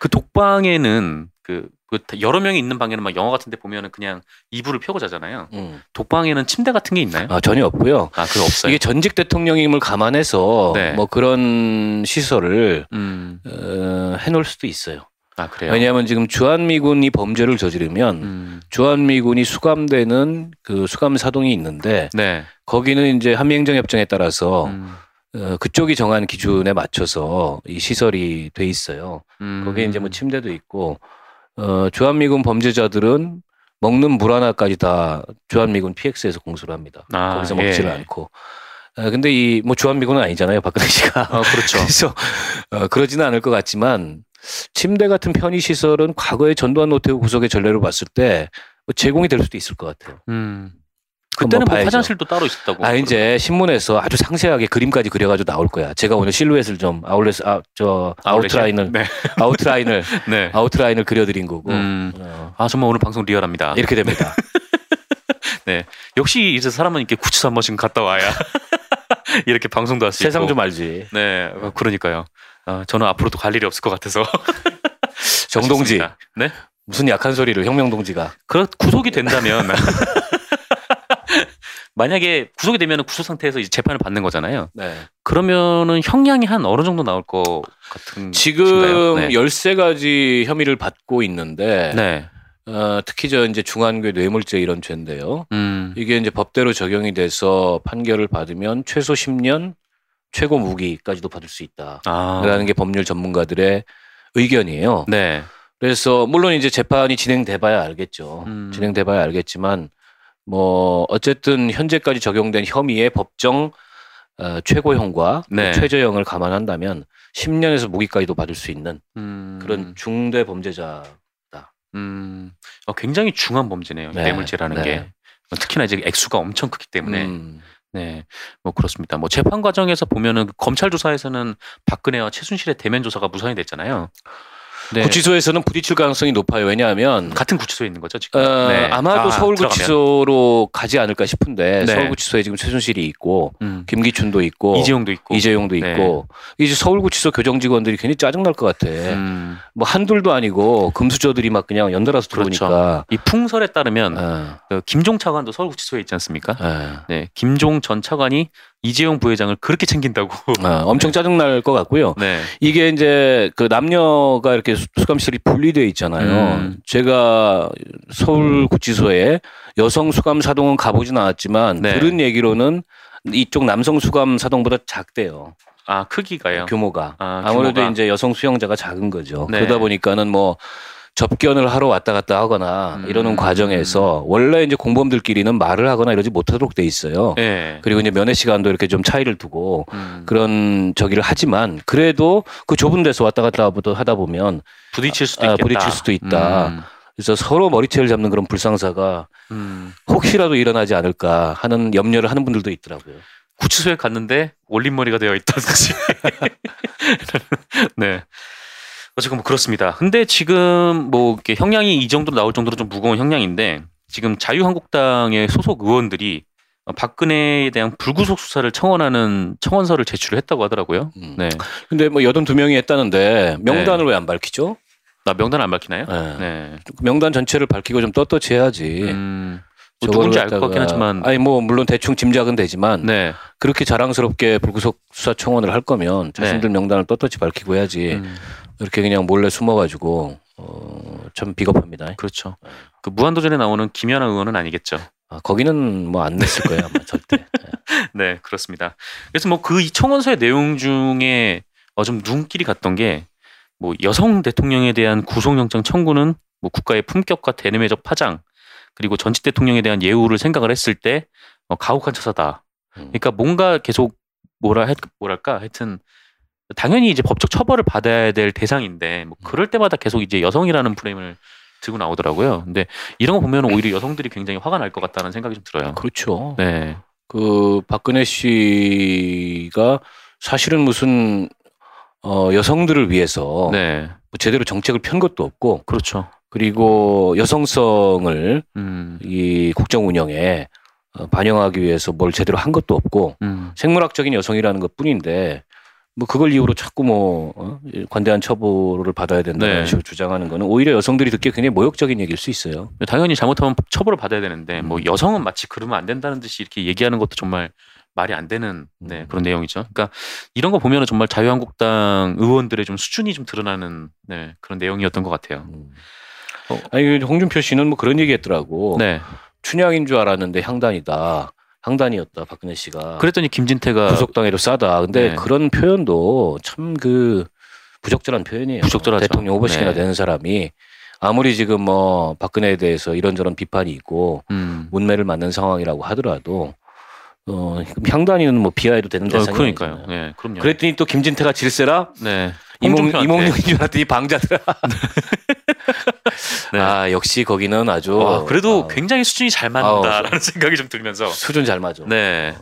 그 독방에는 그, 그 여러 명이 있는 방에는 막 영화 같은 데 보면은 그냥 이불을 펴고 자잖아요. 음. 독방에는 침대 같은 게 있나요? 아, 전혀 없고요. 아, 그거 없어요. 이게 전직 대통령임을 감안해서 네. 뭐 그런 시설을 음. 어, 해놓을 수도 있어요. 아, 그래요. 왜냐하면 지금 주한미군이 범죄를 저지르면 음. 주한미군이 수감되는 그 수감 사동이 있는데 네. 거기는 이제 한미행정협정에 따라서 음. 어, 그쪽이 정한 기준에 맞춰서 이 시설이 돼 있어요. 음. 거기에 이제 뭐 침대도 있고 어, 주한미군 범죄자들은 먹는 물 하나까지 다 주한미군 PX에서 공수를 합니다. 아, 거기서 예. 먹지를 않고. 어, 근데 이 뭐 주한미군은 아니잖아요, 박근혜 씨가. 아, 그렇죠. 그래서 어, 그러지는 않을 것 같지만 침대 같은 편의 시설은 과거의 전두환 노태우 구속의 전례를 봤을 때뭐 제공이 될 수도 있을 것 같아요. 음. 그때는 뭐. 화장실도 따로 있었다고. 아 이제 신문에서 아주 상세하게 그림까지 그려가지고 나올 거야. 제가 오늘 실루엣을 좀 아울렛 아저 아웃라인을 네. 아웃라인을 네. 아웃라인을 그려드린 거고 음. 어, 아, 정말 오늘 방송 리얼합니다. 이렇게 됩니다. 역시 이제 사람은 이렇게 구치소 한 번씩 갔다 와야 이렇게 방송도 할 수 있고. 세상 좀 알지. 네, 어, 그러니까요. 아, 저는 앞으로도 갈 일이 없을 것 같아서. 정동지 아쉽습니다. 네? 무슨 약한 소리를 혁명 동지가 그 구속이 된다면 만약에 구속이 되면 구속 상태에서 이제 재판을 받는 거잖아요. 네. 그러면은 형량이 한 어느 정도 나올 것 같은 지금? 네. 13가지 혐의를 받고 있는데 네. 어, 특히 저 이제 중환괴 뇌물죄 이런 죄인데요. 음. 이게 이제 법대로 적용이 돼서 판결을 받으면 최소 10년, 최고 무기까지도 받을 수 있다. 아. 라는 게 법률 전문가들의 의견이에요. 네. 그래서 물론 이제 재판이 진행돼봐야 알겠죠. 음. 진행돼봐야 알겠지만 뭐 어쨌든 현재까지 적용된 혐의의 법정 어, 최고형과 네. 최저형을 감안한다면 10년에서 무기까지도 받을 수 있는 음. 그런 중대 범죄자. 음. 어, 굉장히 중한 범죄네요. 이 네. 뇌물죄라는 네. 게. 특히나 이제 액수가 엄청 크기 때문에. 음, 네, 뭐 그렇습니다. 뭐 재판 과정에서 보면은 그 검찰 조사에서는 박근혜와 최순실의 대면 조사가 무산이 됐잖아요. 네. 구치소에서는 부딪힐 가능성이 높아요. 왜냐하면 같은 구치소에 있는 거죠 지금. 어, 네. 아마도 아, 서울구치소로 가지 않을까 싶은데 네. 서울구치소에 지금 최순실이 있고. 음. 김기춘도 있고 이재용도 있고. 이재용도 네. 있고 이제 서울구치소 교정 직원들이 괜히 짜증 날 것 같아. 음. 뭐 한둘도 아니고 금수저들이 막 그냥 연달아서 그렇죠. 들어오니까. 이 풍설에 따르면 어, 그 김종 차관도 서울구치소에 있지 않습니까? 어, 네, 김종 전 차관이 이재용 부회장을 그렇게 챙긴다고. 어, 엄청 짜증 날 것 같고요. 네. 이게 이제 그 남녀가 이렇게 수- 수감시설이 분리되어 있잖아요. 음. 제가 서울구치소에 여성 수감 사동은 가보진 않았지만 네. 들은 얘기로는 이쪽 남성 수감 사동보다 작대요. 아 크기가요. 규모가. 아, 아, 무래도 규모가. 이제 여성 수용자가 작은 거죠. 네. 그러다 보니까는 뭐 접견을 하러 왔다 갔다 하거나 음. 이러는 과정에서 원래 이제 공범들끼리는 말을 하거나 이러지 못하도록 돼 있어요. 예. 그리고 이제 면회 시간도 이렇게 좀 차이를 두고 음. 그런 저기를 하지만 그래도 그 좁은 데서 왔다 갔다 하다 보면 부딪힐 수도 아, 있겠다. 부딪힐 수도 있다. 음. 그래서 서로 머리채를 잡는 그런 불상사가 음. 혹시라도 일어나지 않을까 하는 염려를 하는 분들도 있더라고요. 구치소에 갔는데 올림머리가 되어 있다든지. 네. 어쨌건 뭐 그렇습니다. 근데 지금 뭐 이렇게 형량이 이 정도로 나올 정도로 좀 무거운 형량인데 지금 자유한국당의 소속 의원들이 박근혜에 대한 불구속 수사를 청원하는 청원서를 제출했다고 하더라고요. 음. 네. 근데 뭐 여든 두 명이 했다는데 명단을 왜안 밝히죠? 나 명단 안 밝히나요? 네. 네. 명단 전체를 밝히고 좀 떳떳이 해야지. 음. 뭐 누군지 알 것 같긴 하지만 아니 뭐 물론 대충 짐작은 되지만 네. 그렇게 자랑스럽게 불구속 수사 청원을 할 거면 자신들 명단을 떳떳이 밝히고 해야지 음. 이렇게 그냥 몰래 숨어가지고 어, 참 비겁합니다. 그렇죠. 그 무한도전에 나오는 김연아 의원은 아니겠죠. 아, 거기는 뭐 안 냈을 거예요 아마 절대. 네, 그렇습니다. 그래서 뭐 그 청원서의 내용 중에 어, 좀 눈길이 갔던 게 뭐 여성 대통령에 대한 구속영장 청구는 뭐 국가의 품격과 대내외적 파장 그리고 전직 대통령에 대한 예우를 생각을 했을 때 어, 가혹한 처사다. 음. 그러니까 뭔가 계속 뭐라 해, 뭐랄까 하여튼 당연히 이제 법적 처벌을 받아야 될 대상인데 뭐 그럴 때마다 계속 이제 여성이라는 프레임을 들고 나오더라고요. 근데 이런 거 보면 오히려 여성들이 굉장히 화가 날 것 같다는 생각이 좀 들어요. 그렇죠. 네. 그 박근혜 씨가 사실은 무슨 어, 여성들을 위해서 네. 뭐 제대로 정책을 편 것도 없고 그렇죠. 그리고 여성성을 음, 이 국정 운영에 어, 반영하기 위해서 뭘 제대로 한 것도 없고 음, 생물학적인 여성이라는 것 뿐인데 뭐 그걸 이유로 자꾸 뭐 어? 관대한 처벌을 받아야 된다는 네. 식으로 주장하는 거는 오히려 여성들이 듣기에 굉장히 모욕적인 얘기일 수 있어요. 당연히 잘못하면 처벌을 받아야 되는데 뭐 음. 여성은 마치 그러면 안 된다는 듯이 이렇게 얘기하는 것도 정말 말이 안 되는 네, 음. 그런 내용이죠. 그러니까 이런 거 보면은 정말 자유한국당 의원들의 좀 수준이 좀 드러나는 네, 그런 내용이었던 것 같아요. 음. 어. 아니 홍준표 씨는 뭐 그런 얘기했더라고. 네. 춘향인 줄 알았는데 향단이다. 향단이었다 박근혜 씨가. 그랬더니 김진태가 구속당해도 싸다. 근데 네. 그런 표현도 참 그 부적절한 표현이에요. 부적절하죠. 대통령 후보씩이나 네. 되는 사람이 아무리 지금 뭐 박근혜에 대해서 이런저런 비판이 있고 음. 문매를 맞는 상황이라고 하더라도 어 향단이는 뭐 비하해도 되는 어, 대상이 그러니까요. 아니잖아요. 네, 그럼요. 그랬더니 또 김진태가 질세라 네. 이몽룡인 줄 알았더니 방자더라. 네. 아 역시 거기는 아주 와, 그래도 아, 굉장히 수준이 잘 맞는다라는 생각이 좀 들면서 수준 잘 맞아. 네.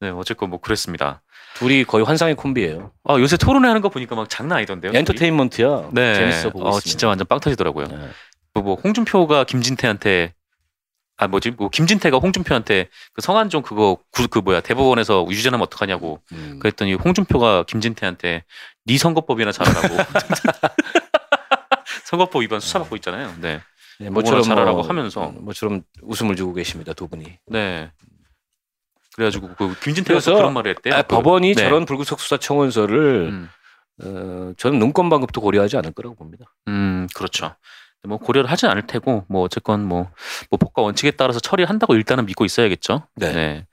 네, 어쨌건 뭐 그랬습니다. 둘이 거의 환상의 콤비예요. 아, 요새 토론회 하는 거 보니까 막 장난 아니던데요. 엔터테인먼트야. 네. 재밌어 보고 어. 진짜 완전 빵 터지더라고요. 네. 뭐, 뭐 홍준표가 김진태한테 아 뭐지 뭐 김진태가 홍준표한테 그 성한종 그거 구, 그 뭐야 대법원에서 유죄나면 어떡하냐고 음. 그랬더니 홍준표가 김진태한테 네 선거법이나 잘하라고 선거법 위반 수사받고 있잖아요. 네, 네, 뭐거나 잘하라고 하면서. 모처럼 웃음을 주고 계십니다 두 분이. 네. 그래가지고 그 김진태가 그런 말을 했대요. 아, 그- 법원이 네. 저런 불구속 수사 청원서를 음, 어, 저는 눈권 방급도 고려하지 않을 거라고 봅니다. 음, 그렇죠. 뭐 고려를 하진 않을 테고 뭐 어쨌건 뭐, 뭐 법과 원칙에 따라서 처리한다고 일단은 믿고 있어야겠죠. 네.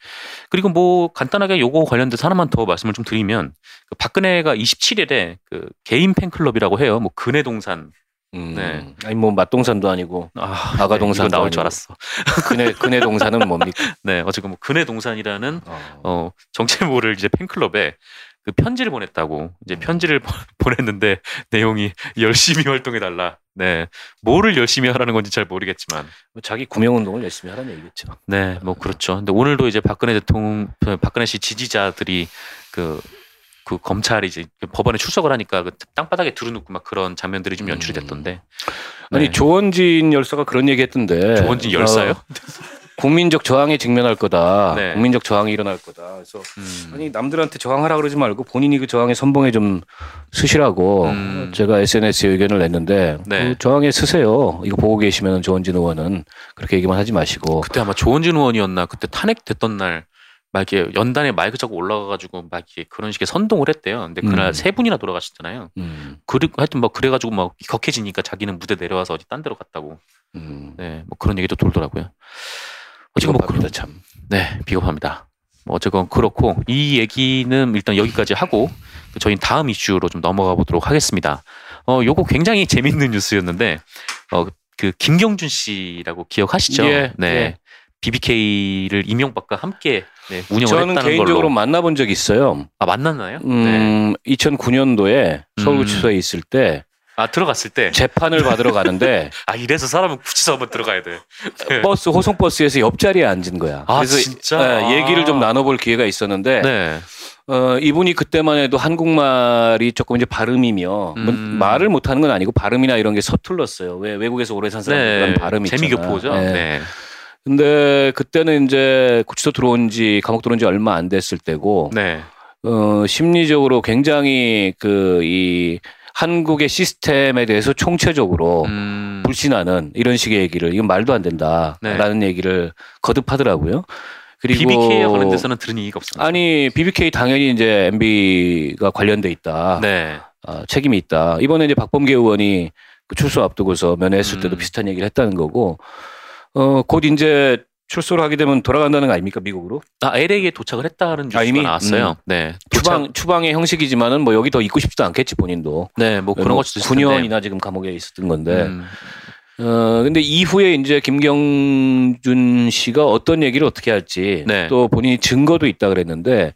그리고 뭐 간단하게 요거 관련돼서 하나만 더 말씀을 좀 드리면 그 박근혜가 27일에 그 개인 팬클럽이라고 해요. 뭐 근해동산 음, 네. 아니 뭐 맛동산도 아니고 아, 아가 네, 동산도 이거 나올 줄. 알았어. 근해 근해 동산은 뭡니까? 네, 어쨌건 뭐 근해 동산이라는 어. 어 정체모를 이제 팬클럽에 그 편지를 보냈다고 이제 편지를 보- 보냈는데 내용이 열심히 활동해 달라. 네, 뭐를 열심히 하라는 건지 잘 모르겠지만 뭐 자기 구명 운동을 열심히 하라는 얘기겠죠. 네, 뭐 그렇죠. 근데 오늘도 이제 박근혜 대통령, 박근혜 씨 지지자들이 그, 그 검찰이 이제 그 법원에 출석을 하니까 그 땅바닥에 두루눕고 막 그런 장면들이 좀 연출이 됐던데. 아니 네. 조원진 열사가 그런 얘기했던데. 조원진 열사요? 어, 국민적 저항에 직면할 거다. 네. 국민적 저항이 일어날 거다. 그래서 음. 아니 남들한테 저항하라 그러지 말고 본인이 그 저항의 선봉에 좀 쓰시라고 음. 제가 SNS에 의견을 냈는데 네. 그 저항에 쓰세요. 이거 보고 계시면 조원진 의원은 그렇게 얘기만 하지 마시고 그때 아마 조원진 의원이었나 그때 탄핵됐던 날. 막 이렇게 연단에 마이크 잡고 올라가가지고 막 이렇게 그런 식의 선동을 했대요. 근데 그날 음. 세 분이나 돌아가셨잖아요. 음, 그리 하여튼 막 그래가지고 막 격해지니까 자기는 무대 내려와서 어디 딴 데로 갔다고. 음. 네, 뭐 그런 얘기도 돌더라고요. 어쨌건 뭐 비겁합니다 참. 네, 비겁합니다. 뭐 어쨌건 그렇고 이 얘기는 일단 여기까지 하고 저희는 다음 이슈로 좀 넘어가 보도록 하겠습니다. 어 요거 굉장히 재밌는 뉴스였는데 어 그 김경준 씨라고 기억하시죠? 예, 네. 예. BBK를 이명박과 함께 네, 운영을 저는 했다는 개인적으로 걸로 만나본 적이 있어요. 아 만났나요? 네. 음, 2009년도에 서울구치소에 있을 때 아 들어갔을 때. 재판을 받으러 가는데 아 이래서 사람은 구치소 한번 들어가야 돼. 네. 버스 호송 버스에서 옆자리에 앉은 거야. 아, 그래서 진짜? 네, 아. 얘기를 좀 나눠볼 기회가 있었는데 네. 어, 이분이 그때만 해도 한국말이 조금 이제 발음이며 뭐 음. 말을 못하는 건 아니고 발음이나 이런 게 서툴렀어요. 왜 외국에서 오래 산 사람들은 발음이 있잖아. 재미교포죠. 네. 네. 근데 그때는 이제 구치소 들어온 지 감옥 들어온 지 얼마 안 됐을 때고 네. 어, 심리적으로 굉장히 그 이 한국의 시스템에 대해서 총체적으로 음, 불신하는 이런 식의 얘기를 이건 말도 안 된다라는 얘기를 거듭하더라고요. 그리고 BBK에 관련돼서는 들은 얘기가 없습니다. 아니 BBK 당연히 이제 MB가 관련돼 있다. 네. 아, 책임이 있다. 이번에 이제 박범계 의원이 그 출소 앞두고서 면회했을 때도 음. 비슷한 얘기를 했다는 거고, 어, 곧 이제 출소를 하게 되면 돌아간다는 거 아닙니까 미국으로? 아 LA에 도착을 했다는 뉴스가 아, 이미? 나왔어요. 음. 네. 추방 추방의 형식이지만은 뭐 여기 더 있고 싶지도 않겠지 본인도. 네, 뭐 그런 뭐것 수도 있을 텐데. 9년이나 지금 감옥에 있었던 건데. 음, 어, 근데 이후에 이제 김경준 씨가 어떤 얘기를 어떻게 할지 네. 또 본인이 증거도 있다 그랬는데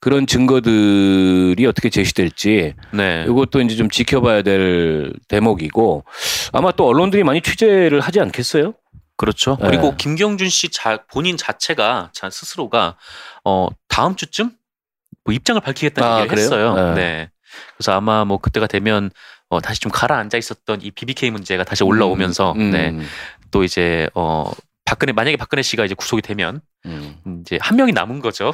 그런 증거들이 어떻게 제시될지 네. 이것도 이제 좀 지켜봐야 될 대목이고 아마 또 언론들이 많이 취재를 하지 않겠어요? 그렇죠. 네. 그리고 김경준 씨 자, 본인 자체가 자 스스로가 어 다음 주쯤 뭐 입장을 밝히겠다는 아, 얘기를 그래요? 했어요. 네. 네. 그래서 아마 뭐 그때가 되면 어 다시 좀 가라앉아 있었던 이 BBK 문제가 다시 올라오면서 음, 네. 음, 또 이제 어 박근혜 만약에 박근혜 씨가 이제 구속이 되면 음. 이제 한 명이 남은 거죠.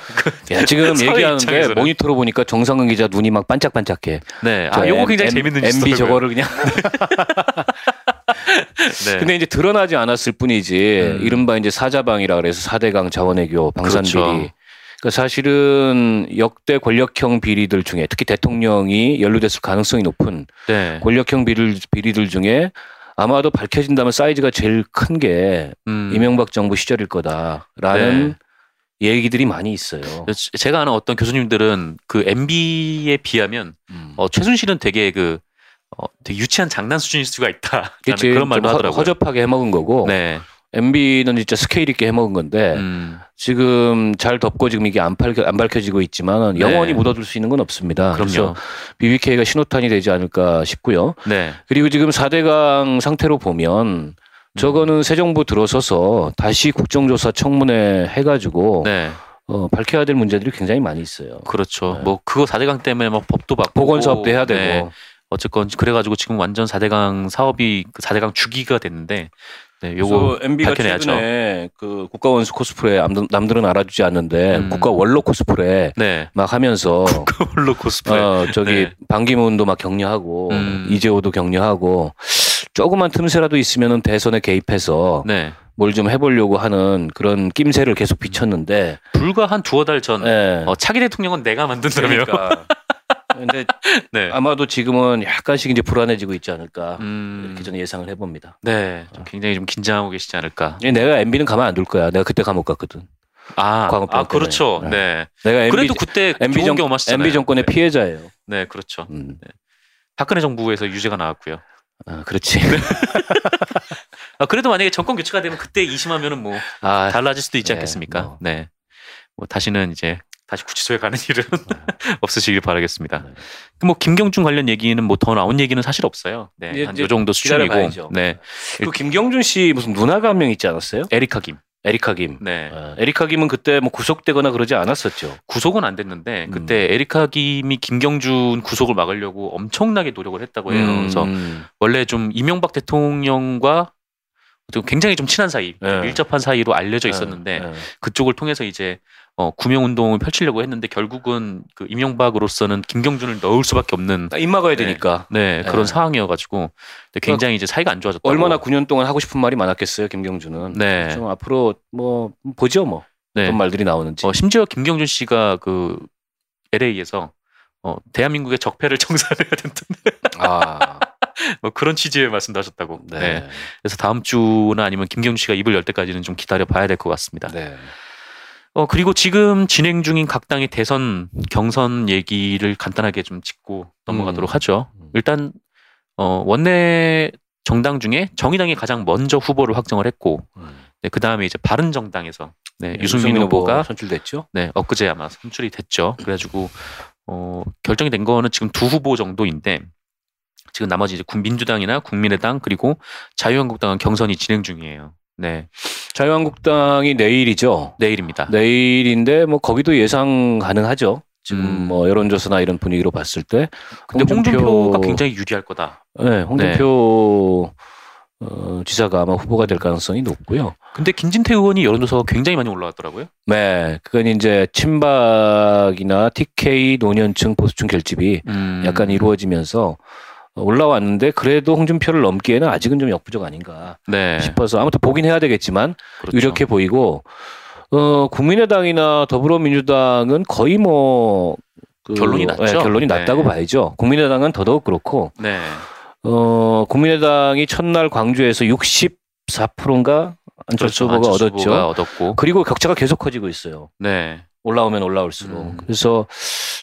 야, 지금 사회 얘기하는데 입장에서는. 모니터로 보니까 정상근 기자 눈이 막 반짝반짝해. 네. 저 아, 요거 굉장히 M- 재밌는 MB 뉴스더라고요. 저거를 그냥. 네. 근데 이제 드러나지 않았을 뿐이지 음. 이른바 이제 사자방이라 그래서 사대강 자원외교 방산 그렇죠. 비리. 그러니까 사실은 역대 권력형 비리들 중에 특히 대통령이 연루됐을 가능성이 높은 네. 권력형 비리들 중에 아마도 밝혀진다면 사이즈가 제일 큰게 음. 이명박 정부 시절일 거다라는 얘기들이 많이 있어요. 제가 아는 어떤 교수님들은 그 MB에 비하면 음. 어, 최순실은 되게 그 어, 되게 유치한 장난 수준일 수가 있다. 그런 말도 하더라고요. 허접하게 해먹은 거고 네. MB는 진짜 스케일 있게 해먹은 건데 음, 지금 잘 덮고 지금 이게 안, 밝혀, 안 밝혀지고 있지만 네. 영원히 묻어둘 수 있는 건 없습니다. 그럼요. 그래서 BBK가 신호탄이 되지 않을까 싶고요. 네. 그리고 지금 4대강 상태로 보면 음. 저거는 새 정부 들어서서 다시 국정조사 청문회 해가지고 네. 어, 밝혀야 될 문제들이 굉장히 많이 있어요. 그렇죠. 네. 뭐 그거 4대강 때문에 막 법도 바꾸고 보건 사업도 해야 되고 네. 어쨌건 그래가지고 지금 완전 4대강 사업이 그 4대강 주기가 됐는데 네, 요거 MB가 밝혀내야죠. 최근에 그 국가 원수 코스프레 남들- 남들은 알아주지 않는데 음. 국가 원로 코스프레 네. 막 하면서 홀로 코스프레. 어 저기 네. 반기문도 막 격려하고 음. 이재호도 격려하고 조그만 틈새라도 있으면은 대선에 개입해서 네. 뭘좀 해보려고 하는 그런 낌새를 계속 비쳤는데 불과 한 두어 달전 예. 어, 차기 대통령은 내가 만든다며. 그러니까 근데 네. 아마도 지금은 약간씩 이제 불안해지고 있지 않을까 음, 이렇게 저는 예상을 해봅니다. 네. 좀 굉장히 좀 긴장하고 계시지 않을까. 예, 내가 MB는 가만 안 둘 거야. 내가 그때 감옥 갔거든. 아, 아 그렇죠. 때문에. 네. 내가 MB, 그래도 그때 MB 정, 경험. MB 정권의 네. 피해자예요. 네, 그렇죠. 음. 박근혜 정부에서 유죄가 나왔고요. 아, 그렇지. 아, 그래도 만약에 정권 교체가 되면 그때 이심하면은 뭐 아, 달라질 수도 있지 네, 않겠습니까? 뭐. 네. 뭐 다시는 이제 다시 구치소에 가는 일은 없으시길 바라겠습니다. 네. 뭐 김경준 관련 얘기는 뭐 더 나온 얘기는 사실 없어요. 네, 이제- 한 이제 요 정도 수준이고. 기다려봐야죠. 네, 그 김경준 씨 무슨 누나가 한 명 있지 않았어요? 에리카 김. 에리카 김. 네, 어, 에리카 김은 그때 뭐 구속되거나 그러지 않았었죠. 구속은 안 됐는데 음. 그때 에리카 김이 김경준 구속을 막으려고 엄청나게 노력을 했다고 해요. 그래서 음. 원래 좀 이명박 대통령과 좀 굉장히 좀 친한 사이, 네. 밀접한 사이로 알려져 있었는데 네, 네. 그쪽을 통해서 이제 어, 구명 운동을 펼치려고 했는데 결국은 그 이명박으로서는 김경준을 넣을 수밖에 없는 아, 입 막아야 네. 되니까. 네, 그런 네. 상황이어가지고 근데 굉장히 이제 사이가 안 좋아졌다고. 얼마나 9년 동안 하고 싶은 말이 많았겠어요, 김경준은. 네, 좀 앞으로 뭐 보죠 뭐 네. 어떤 말들이 나오는지. 어, 심지어 김경준 씨가 그 LA에서 어, 대한민국의 적폐를 청산해야 된다. 아, 뭐 그런 취지의 말씀도 하셨다고. 네. 네, 그래서 다음 주나 아니면 김경준 씨가 입을 열 때까지는 좀 기다려 봐야 될 것 같습니다. 네. 어, 그리고 지금 진행 중인 각 당의 대선 경선 얘기를 간단하게 좀 짚고 넘어가도록 음. 하죠. 음. 일단 어, 원내 정당 중에 정의당이 가장 먼저 후보를 확정을 했고 네, 그 다음에 이제 바른 정당에서 네, 유승민 후보가 선출됐죠. 네, 엊그제 아마 선출이 됐죠. 그래가지고 어, 결정이 된 거는 지금 두 후보 정도인데 지금 나머지 이제 군- 민주당이나 국민의당 그리고 자유한국당은 경선이 진행 중이에요. 네, 자유한국당이 내일이죠. 내일입니다. 내일인데 뭐 거기도 예상 가능하죠. 지금 음. 뭐 여론조사나 이런 분위기로 봤을 때. 근데 홍준표 가 굉장히 유리할 거다. 네, 홍준표 어, 지사가 아마 후보가 될 가능성이 높고요. 근데 김진태 의원이 여론조사가 굉장히 많이 올라왔더라고요. 네, 그건 이제 친박이나 TK 노년층 보수층 결집이 음, 약간 이루어지면서 올라왔는데 그래도 홍준표를 넘기에는 아직은 좀 역부족 아닌가 네, 싶어서 아무튼 보긴 해야 되겠지만 그렇죠. 유력해 보이고 어 국민의당이나 더불어민주당은 거의 뭐 그, 결론이 났죠. 예, 결론이 네. 났다고 봐야죠. 국민의당은 더더욱 그렇고 네, 어 국민의당이 첫날 광주에서 64%인가 안철수 후보가 그렇죠. 얻었죠. 얻었고, 그리고 격차가 계속 커지고 있어요. 네, 올라오면 올라올수록. 음. 그래서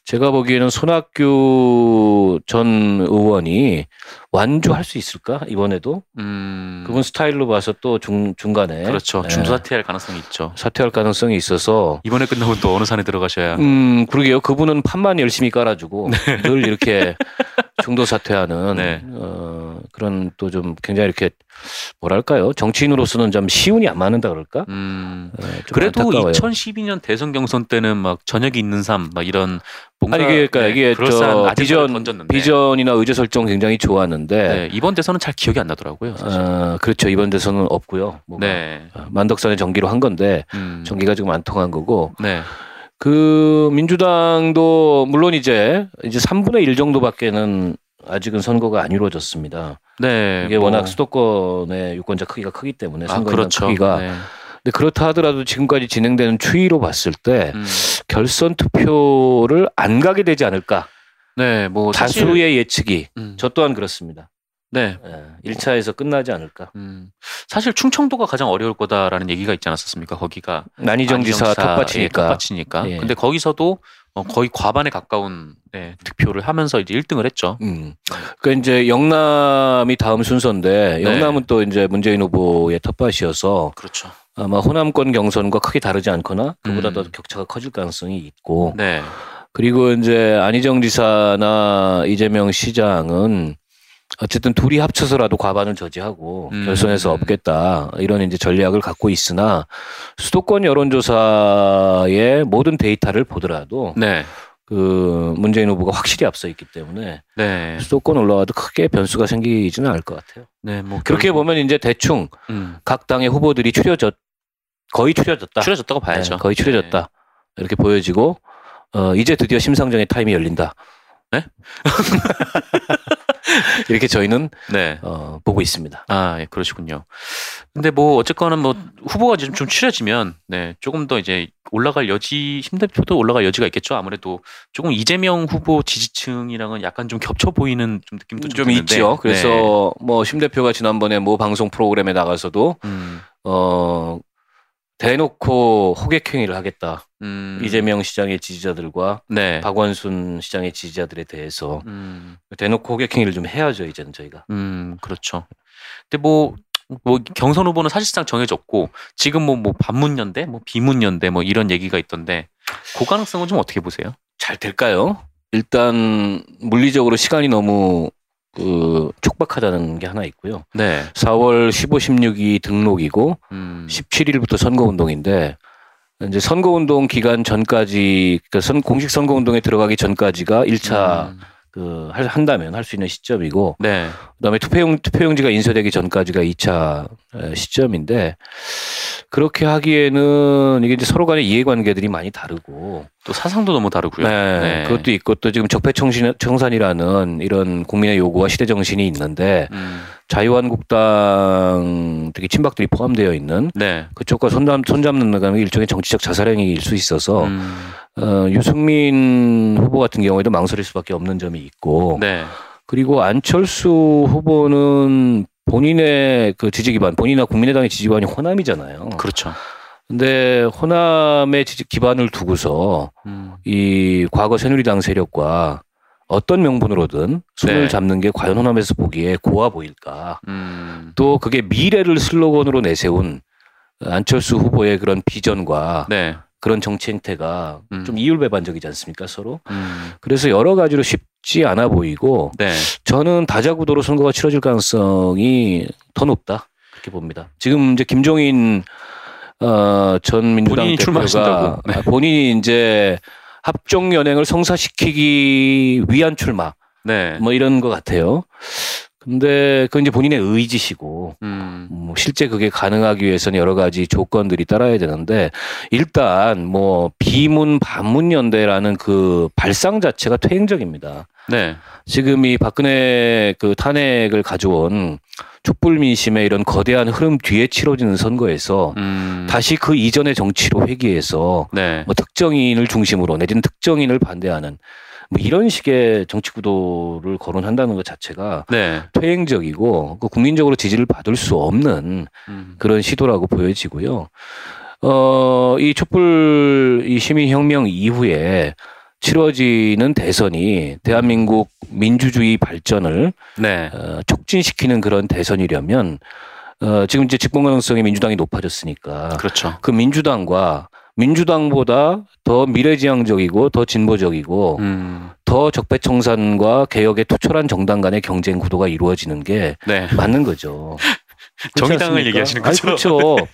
제가 보기에는 손학규 전 의원이 완주할 수 있을까? 이번에도? 음, 그분 스타일로 봐서 또 중, 중간에. 그렇죠. 예, 중도 사퇴할 가능성이 있죠. 사퇴할 가능성이 있어서. 이번에 끝나고 또 어느 산에 들어가셔야. 음 그러게요. 그분은 판만 열심히 깔아주고 늘 이렇게 중도 사퇴하는 네. 어, 그런 또 좀 굉장히 이렇게 뭐랄까요? 정치인으로서는 좀 시운이 안 맞는다 그럴까? 음, 예, 좀 그래도 안타까워요. 2012년 대선 경선 때는 막 저녁이 있는 삶, 막 이런 뭔가 아니 이게 그러니까 네, 이게 저 비전 던졌는데. 비전이나 의제 설정 굉장히 좋았는 데 네, 이번 대선은 잘 기억이 안 나더라고요. 어, 그렇죠 이번 대선은 없고요. 네, 만덕산의 전기로 한 건데 음, 전기가 지금 안 통한 거고 네, 그 민주당도 물론 이제 이제 3분의 1 정도밖에는 아직은 선거가 안 이루어졌습니다. 네, 이게 뭐- 워낙 수도권의 유권자 크기가 크기 때문에 아, 선거 그렇죠. 크기가 네. 근데 그렇다 하더라도 지금까지 진행되는 추이로 봤을 때 음, 결선 투표를 안 가게 되지 않을까 네, 뭐 사실, 다수의 예측이 음, 저 또한 그렇습니다. 네, 예, 1차에서 끝나지 않을까. 음, 사실 충청도가 가장 어려울 거다라는 얘기가 있지 않았었습니까? 거기가 난이정 지사 안희정 지사, 텃밭이니까. 예, 텃밭이니까. 예. 근데 거기서도 어, 거의 과반에 가까운 네, 득표를 하면서 이제 1등을 했죠. 음. 그러니까 이제 영남이 다음 순서인데 영남은 또 이제 문재인 후보의 텃밭이어서 그렇죠. 아마 호남권 경선과 크게 다르지 않거나 그보다 음. 더 격차가 커질 가능성이 있고 네, 그리고 이제 안희정 지사나 이재명 시장은 어쨌든 둘이 합쳐서라도 과반을 저지하고 음. 결선에서 없겠다 이런 이제 전략을 갖고 있으나 수도권 여론조사의 모든 데이터를 보더라도 네, 그 문재인 후보가 확실히 앞서 있기 때문에 네, 수도권 올라와도 크게 변수가 생기지는 않을 것 같아요. 네, 뭐 그렇게 결국- 보면 이제 대충 음, 각 당의 후보들이 추려졌 거의 추려졌다. 추려졌다고 봐야죠. 네, 거의 추려졌다. 이렇게 보여지고 어, 이제 드디어 심상정의 타임이 열린다. 네? 이렇게 저희는 네. 어, 보고 있습니다. 아, 예, 그러시군요. 근데 뭐 어쨌거나 뭐 후보가 좀, 좀 추려지면 네, 조금 더 이제 올라갈 여지 힘 대표도 올라갈 여지가 있겠죠. 아무래도 조금 이재명 후보 지지층이랑은 약간 좀 겹쳐 보이는 좀 느낌도 좀, 좀. 있죠. 그래서 뭐심 대표가 지난번에 모 방송 프로그램에 나가서도 네. 음, 어 대놓고 호객행위를 하겠다. 음, 이재명 시장의 지지자들과 네. 박원순 시장의 지지자들에 대해서 음, 대놓고 호객행위를 좀 해야죠 이제는 저희가. 음, 그렇죠. 근데 뭐, 뭐 경선 후보는 사실상 정해졌고 지금 뭐, 뭐 반문연대, 뭐 비문연대 뭐 이런 얘기가 있던데 그 가능성은 좀 어떻게 보세요? 잘 될까요? 일단 물리적으로 시간이 너무 그 촉박하다는 게 하나 있고요. 네. 4월 15, 16이 등록이고 음, 17일부터 선거운동인데 이제 선거운동 기간 전까지 그러니까 선, 공식 선거운동에 들어가기 전까지가 1차 음, 그 할- 한다면 할 수 있는 시점이고 네. 그다음에 투표용 투표용지가 인쇄되기 전까지가 2차 에, 시점인데 그렇게 하기에는 이게 이제 서로 간의 이해관계들이 많이 다르고 또 사상도 너무 다르고요. 네, 네. 그것도 있고 또 지금 적폐청산이라는 이런 국민의 요구와 시대 정신이 있는데 음, 자유한국당 특히 친박들이 포함되어 있는 네. 그쪽과 손잡, 손잡는 나가는 일종의 정치적 자살행위일 수 있어서 음, 어, 유승민 후보 같은 경우에도 망설일 수밖에 없는 점이 있고 네. 그리고 안철수 후보는 본인의 그 지지 기반, 본인이나 국민의당의 지지 기반이 호남이잖아요. 그렇죠. 근데 호남의 지지 기반을 두고서 음, 이 과거 새누리당 세력과 어떤 명분으로든 손을 네. 잡는 게 과연 호남에서 보기에 고와 보일까? 음. 또 그게 미래를 슬로건으로 내세운 안철수 후보의 그런 비전과 네. 그런 정치 행태가 음. 좀 이율배반적이지 않습니까 서로? 음. 그래서 여러 가지로 쉽지 않아 보이고 네. 저는 다자구도로 선거가 치러질 가능성이 더 높다 그렇게 봅니다. 지금 이제 김종인 어, 전 민주당 본인이 대표가 출마하신다고. 네. 아, 본인이 이제 합종 연행을 성사시키기 위한 출마 네. 뭐 이런 것 같아요. 근데 그건 이제 본인의 의지시고 음. 뭐 실제 그게 가능하기 위해서는 여러 가지 조건들이 따라야 되는데 일단 뭐 비문 반문 연대라는 그 발상 자체가 퇴행적입니다. 네. 지금 이 박근혜 그 탄핵을 가져온 촛불 민심의 이런 거대한 흐름 뒤에 치러지는 선거에서 음. 다시 그 이전의 정치로 회귀해서 네. 뭐 특정인을 중심으로 내지는 특정인을 반대하는 뭐 이런 식의 정치 구도를 거론한다는 것 자체가 네. 퇴행적이고 그 국민적으로 지지를 받을 수 없는 음. 그런 시도라고 보여지고요. 어, 이 촛불 이 시민혁명 이후에 치러지는 대선이 대한민국 민주주의 발전을 네. 어, 촉진시키는 그런 대선이려면 어, 지금 이제 집권 가능성이 민주당이 높아졌으니까 그렇죠. 그 민주당과 민주당보다 더 미래지향적이고 더 진보적이고 음. 더 적폐청산과 개혁에 투철한 정당 간의 경쟁 구도가 이루어지는 게 네. 맞는 거죠. 정의당을 않습니까? 얘기하시는 아니, 거죠? 그렇죠.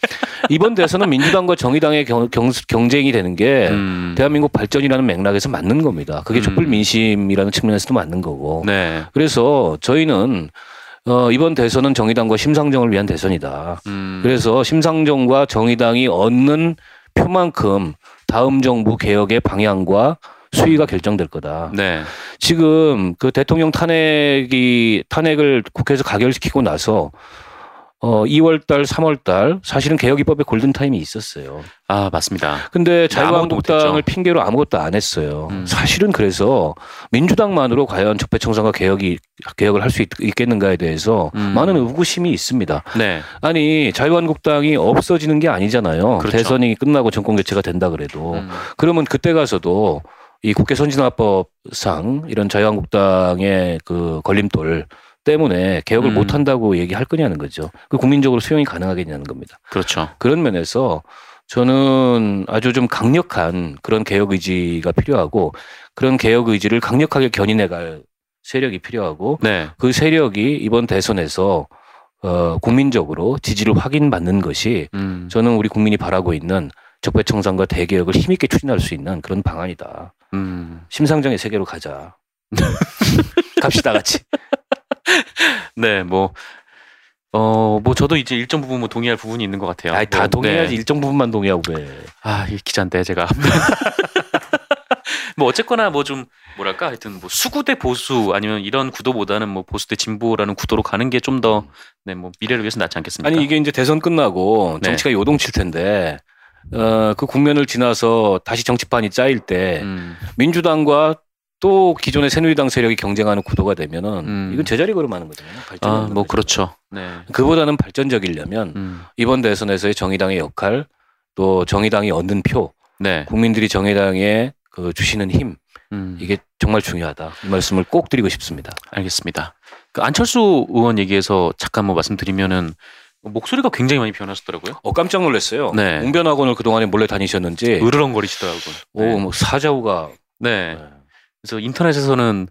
이번 대선은 민주당과 정의당의 경, 쟁이 되는 게 음. 대한민국 발전이라는 맥락에서 맞는 겁니다. 그게 음. 촛불 민심이라는 측면에서도 맞는 거고. 네. 그래서 저희는 어, 이번 대선은 정의당과 심상정을 위한 대선이다. 음. 그래서 심상정과 정의당이 얻는 표만큼 다음 정부 개혁의 방향과 수위가 결정될 거다. 네. 지금 그 대통령 탄핵이 탄핵을 국회에서 가결시키고 나서 어 2월 달, 3월 달 사실은 개혁 입법의 골든 타임이 있었어요. 아, 맞습니다. 근데 자유한국당을. 핑계로 아무것도 안 했어요. 음. 사실은 그래서 민주당만으로 과연 적폐청산과 개혁이 개혁을 할 수 있겠는가에 대해서 음. 많은 의구심이 있습니다. 네. 아니 자유한국당이 없어지는 게 아니잖아요. 그렇죠. 대선이 끝나고 정권 교체가 된다 그래도 음. 그러면 그때 가서도 이 국회 선진화법상 이런 자유한국당의 그 걸림돌 때문에 개혁을 음. 못 한다고 얘기할 거냐는 거죠. 그 국민적으로 수용이 가능하겠냐는 겁니다. 그렇죠. 그런 면에서 저는 아주 좀 강력한 그런 개혁 의지가 필요하고 그런 개혁 의지를 강력하게 견인해 갈 세력이 필요하고 네. 그 세력이 이번 대선에서 어, 국민적으로 지지를 확인받는 것이 음. 저는 우리 국민이 바라고 있는 적폐청산과 대개혁을 힘있게 추진할 수 있는 그런 방안이다. 음. 심상정의 세계로 가자. 갑시다 같이. 네, 뭐, 어, 뭐 저도 이제 일정 부분 뭐 동의할 부분이 있는 것 같아요. 아이, 다 뭐, 동의해야지 네. 일정 부분만 동의하고 왜? 아, 이 기자인데 제가. 뭐 어쨌거나 뭐 좀 뭐랄까 하여튼 뭐 수구 대 보수 아니면 이런 구도보다는 뭐 보수 대 진보라는 구도로 가는 게 좀 더 네, 뭐 미래를 위해서 낫지 않겠습니까? 아니 이게 이제 대선 끝나고 네. 정치가 요동칠 텐데 어, 그 국면을 지나서 다시 정치판이 짜일 때 음, 민주당과 또 기존의 새누리당 세력이 경쟁하는 구도가 되면은 음. 이건 제자리 걸음하는 거잖아요. 아, 뭐 거죠. 그렇죠. 네. 그보다는 발전적이려면 음, 이번 대선에서의 정의당의 역할 또 정의당이 얻는 표 네. 국민들이 정의당에 그 주시는 힘 음, 이게 정말 중요하다 이 말씀을 꼭 드리고 싶습니다. 알겠습니다. 그 안철수 의원 얘기해서 잠깐 뭐 말씀드리면은 목소리가 굉장히 많이 변하셨더라고요. 어 깜짝 놀랐어요. 네. 웅변학원을 그 동안에 몰래 다니셨는지 으르렁거리시더라고요. 오 네. 뭐 사자우가 네. 네. 그래서 인터넷에서는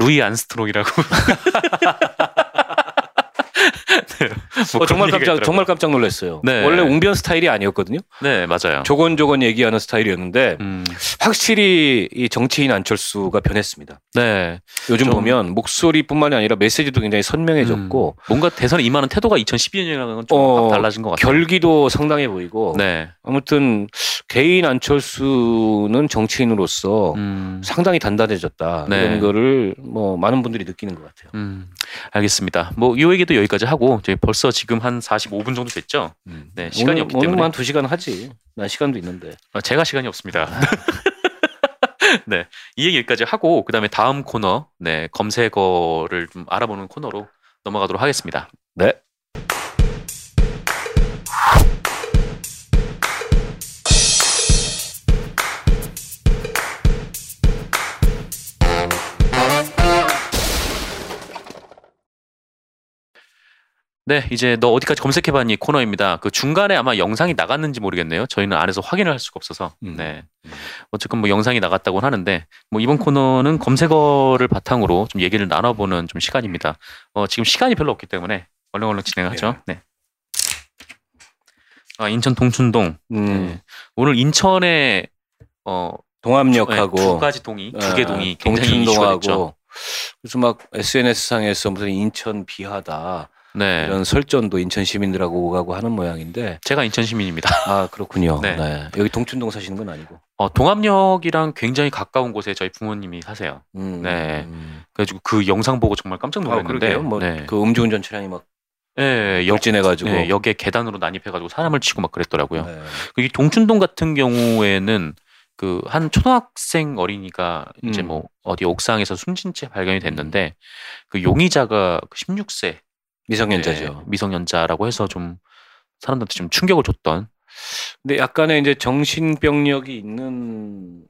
루이 안스트롱이라고. 네. 뭐 어, 정말 깜짝. 정말 깜짝 놀랐어요. 네. 원래 웅변 스타일이 아니었거든요. 네 맞아요. 조곤조곤 얘기하는 스타일이었는데 음, 확실히 이 정치인 안철수가 변했습니다. 네 요즘 좀- 보면 목소리뿐만이 아니라 메시지도 굉장히 선명해졌고 뭔가 대선에 임하는 태도가 2012년이랑은 좀 어, 확 달라진 것 같아요. 결기도 상당해 보이고 네. 아무튼 개인 안철수는 정치인으로서 음, 상당히 단단해졌다 네. 이런 거를 뭐 많은 분들이 느끼는 것 같아요. 음, 알겠습니다. 뭐 이 얘기도 여기까지 하고 저희 벌써 지금 한 45분 정도 됐죠. 네, 시간이 오늘, 없기 오늘 때문에. 한두 시간 하지. 나 시간도 있는데. 아, 제가 시간이 없습니다. 네, 이 얘기 여기까지 하고 그다음에 다음 코너, 네 검색어를 좀 알아보는 코너로 넘어가도록 하겠습니다. 네. 네, 이제 너 어디까지 검색해봤니 코너입니다. 그 중간에 아마 영상이 나갔는지 모르겠네요. 저희는 안에서 확인을 할 수가 없어서. 음. 네. 어쨌건 뭐 영상이 나갔다고는 하는데 뭐 이번 코너는 검색어를 바탕으로 좀 얘기를 나눠보는 좀 시간입니다. 어, 지금 시간이 별로 없기 때문에 얼른 얼른 진행하죠. 네. 아, 인천 동춘동. 음, 네. 오늘 인천에 어 동암역하고 네, 두 가지 동이 두개 아, 동이 굉장히 이슈가 됐죠. 동춘동하고 그래서 막 SNS 상에서 무슨 인천 비하다 네. 이런 설전도 인천 시민들하고 오가고 하는 모양인데 제가 인천 시민입니다. 아 그렇군요. 네. 네. 여기 동춘동 사시는 건 아니고. 어, 동암역이랑 굉장히 가까운 곳에 저희 부모님이 사세요. 음, 네. 음. 그래가지고 그 영상 보고 정말 깜짝 아, 놀랐는데, 그러게요. 뭐그 네. 음주운전 차량이 막 예, 역, 역진해가지고. 네, 역에 계단으로 난입해가지고 사람을 치고 막 그랬더라고요. 네. 이 동춘동 같은 경우에는 그 한 초등학생 어린이가 이제 음. 뭐 어디 옥상에서 숨진 채 발견이 됐는데 그 용의자가 16세 미성년자죠. 미성년자라고 해서 좀 사람들한테 좀 충격을 줬던 근데 약간의 이제 정신병력이 있는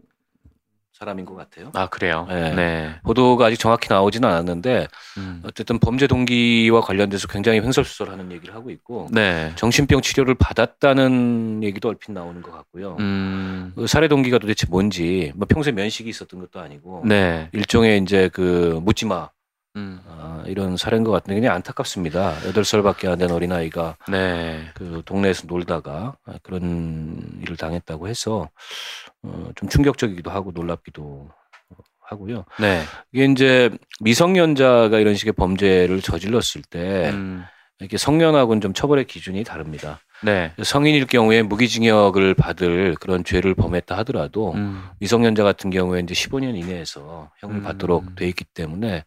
사람인 것 같아요. 아 그래요. 네. 네. 보도가 아직 정확히 나오지는 않았는데 음. 어쨌든 범죄 동기와 관련돼서 굉장히 횡설수설하는 얘기를 하고 있고 네. 정신병 치료를 받았다는 얘기도 얼핏 나오는 것 같고요. 음. 그 살해 동기가 도대체 뭔지 뭐 평소에 면식이 있었던 것도 아니고 네. 일종의 이제 그 묻지마 음. 아, 이런 사례인 것 같은데 굉장히 안타깝습니다. 여덟 살밖에 안 된 어린 아이가 네. 그 동네에서 놀다가 그런 일을 당했다고 해서 어, 좀 충격적이기도 하고 놀랍기도 하고요. 네. 이게 이제 미성년자가 이런 식의 범죄를 저질렀을 때 음. 이렇게 성년하고는 좀 처벌의 기준이 다릅니다. 네. 성인일 경우에 무기징역을 받을 그런 죄를 범했다 하더라도 음. 미성년자 같은 경우에 이제 15년 이내에서 형을 음. 받도록 돼 있기 때문에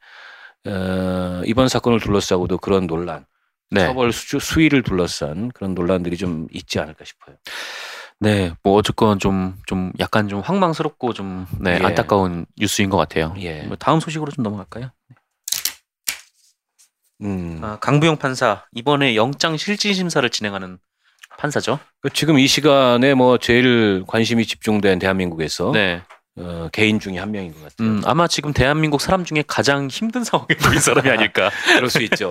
어, 이번 사건을 둘러싸고도 그런 논란, 네. 처벌 수, 수위를 둘러싼 그런 논란들이 좀 있지 않을까 싶어요. 네, 뭐 어쨌건 좀 좀 약간 좀 황망스럽고 좀 네, 예. 안타까운 뉴스인 것 같아요. 예. 뭐 다음 소식으로 좀 넘어갈까요? 음. 아, 강부영 판사 이번에 영장 실질 심사를 진행하는 판사죠. 그 지금 이 시간에 뭐 제일 관심이 집중된 대한민국에서 네, 어, 개인 중에 한 명인 것 같아요. 음, 아마 지금 대한민국 사람 중에 가장 힘든 상황에 놓인 사람이 아닐까. 그럴 수 있죠.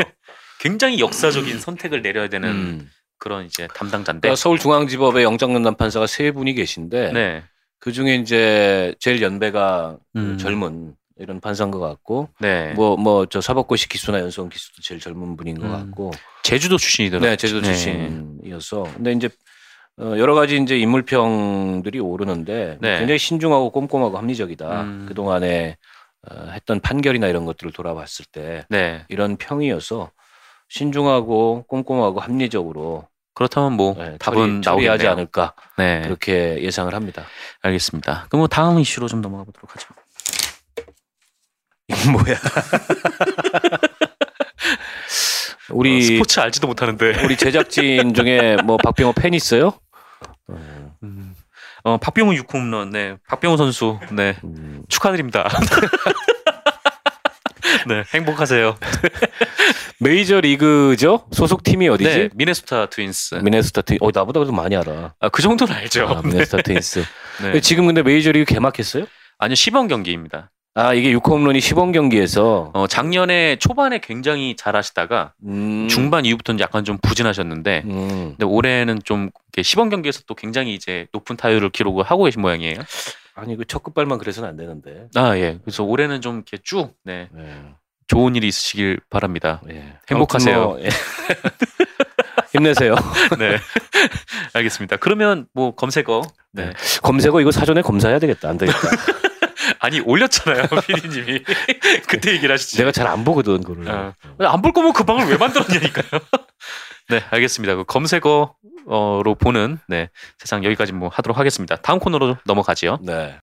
굉장히 역사적인 선택을 내려야 되는 음. 그런 이제 담당자인데. 그러니까 서울중앙지법에 영장전담 판사가 세 분이 계신데 네, 그 중에 이제 제일 연배가 그 음. 젊은 이런 판사인 것 같고 네. 뭐뭐 저 사법고시 기수나 연수원 기수도 제일 젊은 분인 것 음. 같고 제주도 출신이더라고요. 네 제주도 출신이어서 근데 이제 어, 여러 가지 이제 인물평들이 오르는데 네. 굉장히 신중하고 꼼꼼하고 합리적이다 음. 그 동안에 어, 했던 판결이나 이런 것들을 돌아봤을 때 네. 이런 평이어서 신중하고 꼼꼼하고 합리적으로 그렇다면 뭐 네, 답은 처리, 나오겠네요. 않을까 네, 그렇게 예상을 합니다. 알겠습니다. 그럼 뭐 다음 이슈로 좀 넘어가 보도록 하죠. 이건 뭐야? 우리 어, 스포츠 알지도 못하는데. 우리 제작진 중에 뭐 박병호 팬 있어요? 어, 음. 어, 박병호 6홈런, 네, 박병호 선수, 네, 음, 축하드립니다. 네, 행복하세요. 메이저 리그죠? 소속 팀이 어디지? 네, 미네소타 트윈스. 미네소타 트윈. 어 나보다 좀 많이 알아. 아, 그 정도는 알죠. 아, 미네소타 트윈스. 네. 지금 근데 메이저 리그 개막했어요? 아니요, 시범 경기입니다. 아 이게 6홈런이 시범 경기에서 어, 작년에 초반에 굉장히 잘하시다가 음, 중반 이후부터는 약간 좀 부진하셨는데, 음. 근데 올해는 좀 이렇게 시범 경기에서 또 굉장히 이제 높은 타율을 기록을 하고 계신 모양이에요. 아니 그 첫 끝발만 그래서는 안 되는데. 아, 예. 그래서 올해는 좀 이렇게 쭉, 네, 네. 좋은 일이 있으시길 바랍니다. 예. 행복하세요. 아무튼 뭐, 예. 힘내세요. 네. 알겠습니다. 그러면 뭐 검색어. 네. 검색어 이거 사전에 검사해야 되겠다. 안 되겠다. 아니 올렸잖아요, 피디님이. 그때 얘기를 하시지. 내가 잘 안 보거든 그걸. 어. 안볼 거면 그 방을 왜 만들었냐니까요. 네, 알겠습니다. 그 검색어로 보는 네, 세상 여기까지 뭐 하도록 하겠습니다. 다음 코너로 넘어가지요. 네.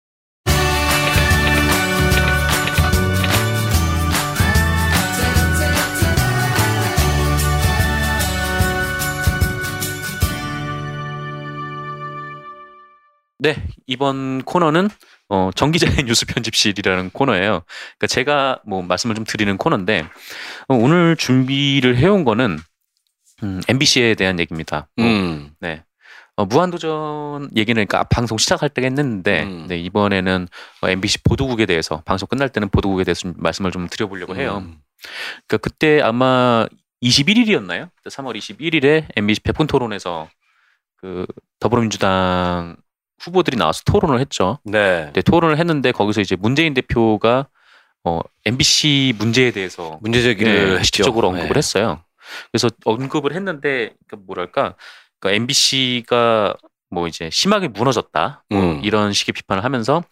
네, 이번 코너는 어, 정기자의 뉴스 편집실이라는 코너예요. 그러니까 제가 뭐 말씀을 좀 드리는 코너인데 어, 오늘 준비를 해온 거는 음, MBC에 대한 얘기입니다. 어, 음. 네. 어, 무한도전 얘기는 그러니까 방송 시작할 때가 했는데 음. 네, 이번에는 어, MBC 보도국에 대해서 방송 끝날 때는 보도국에 대해서 좀 말씀을 좀 드려보려고 해요. 음. 그러니까 그때 아마 21일이었나요? 3월 21일에 MBC 백분 토론에서 그 더불어민주당 후보들이 나와서 토론을 했죠. 네. 네, 토론을 했는데 거기서 이제 문재인 대표가 어, MBC 문제에 대해서 문제 제기를 네, 했죠. 직접적으로 언급을 네. 했어요. 그래서 언급을 했는데 그러니까 뭐랄까, 그러니까 MBC가 뭐 이제 심하게 무너졌다 뭐 음. 이런 식의 비판을 하면서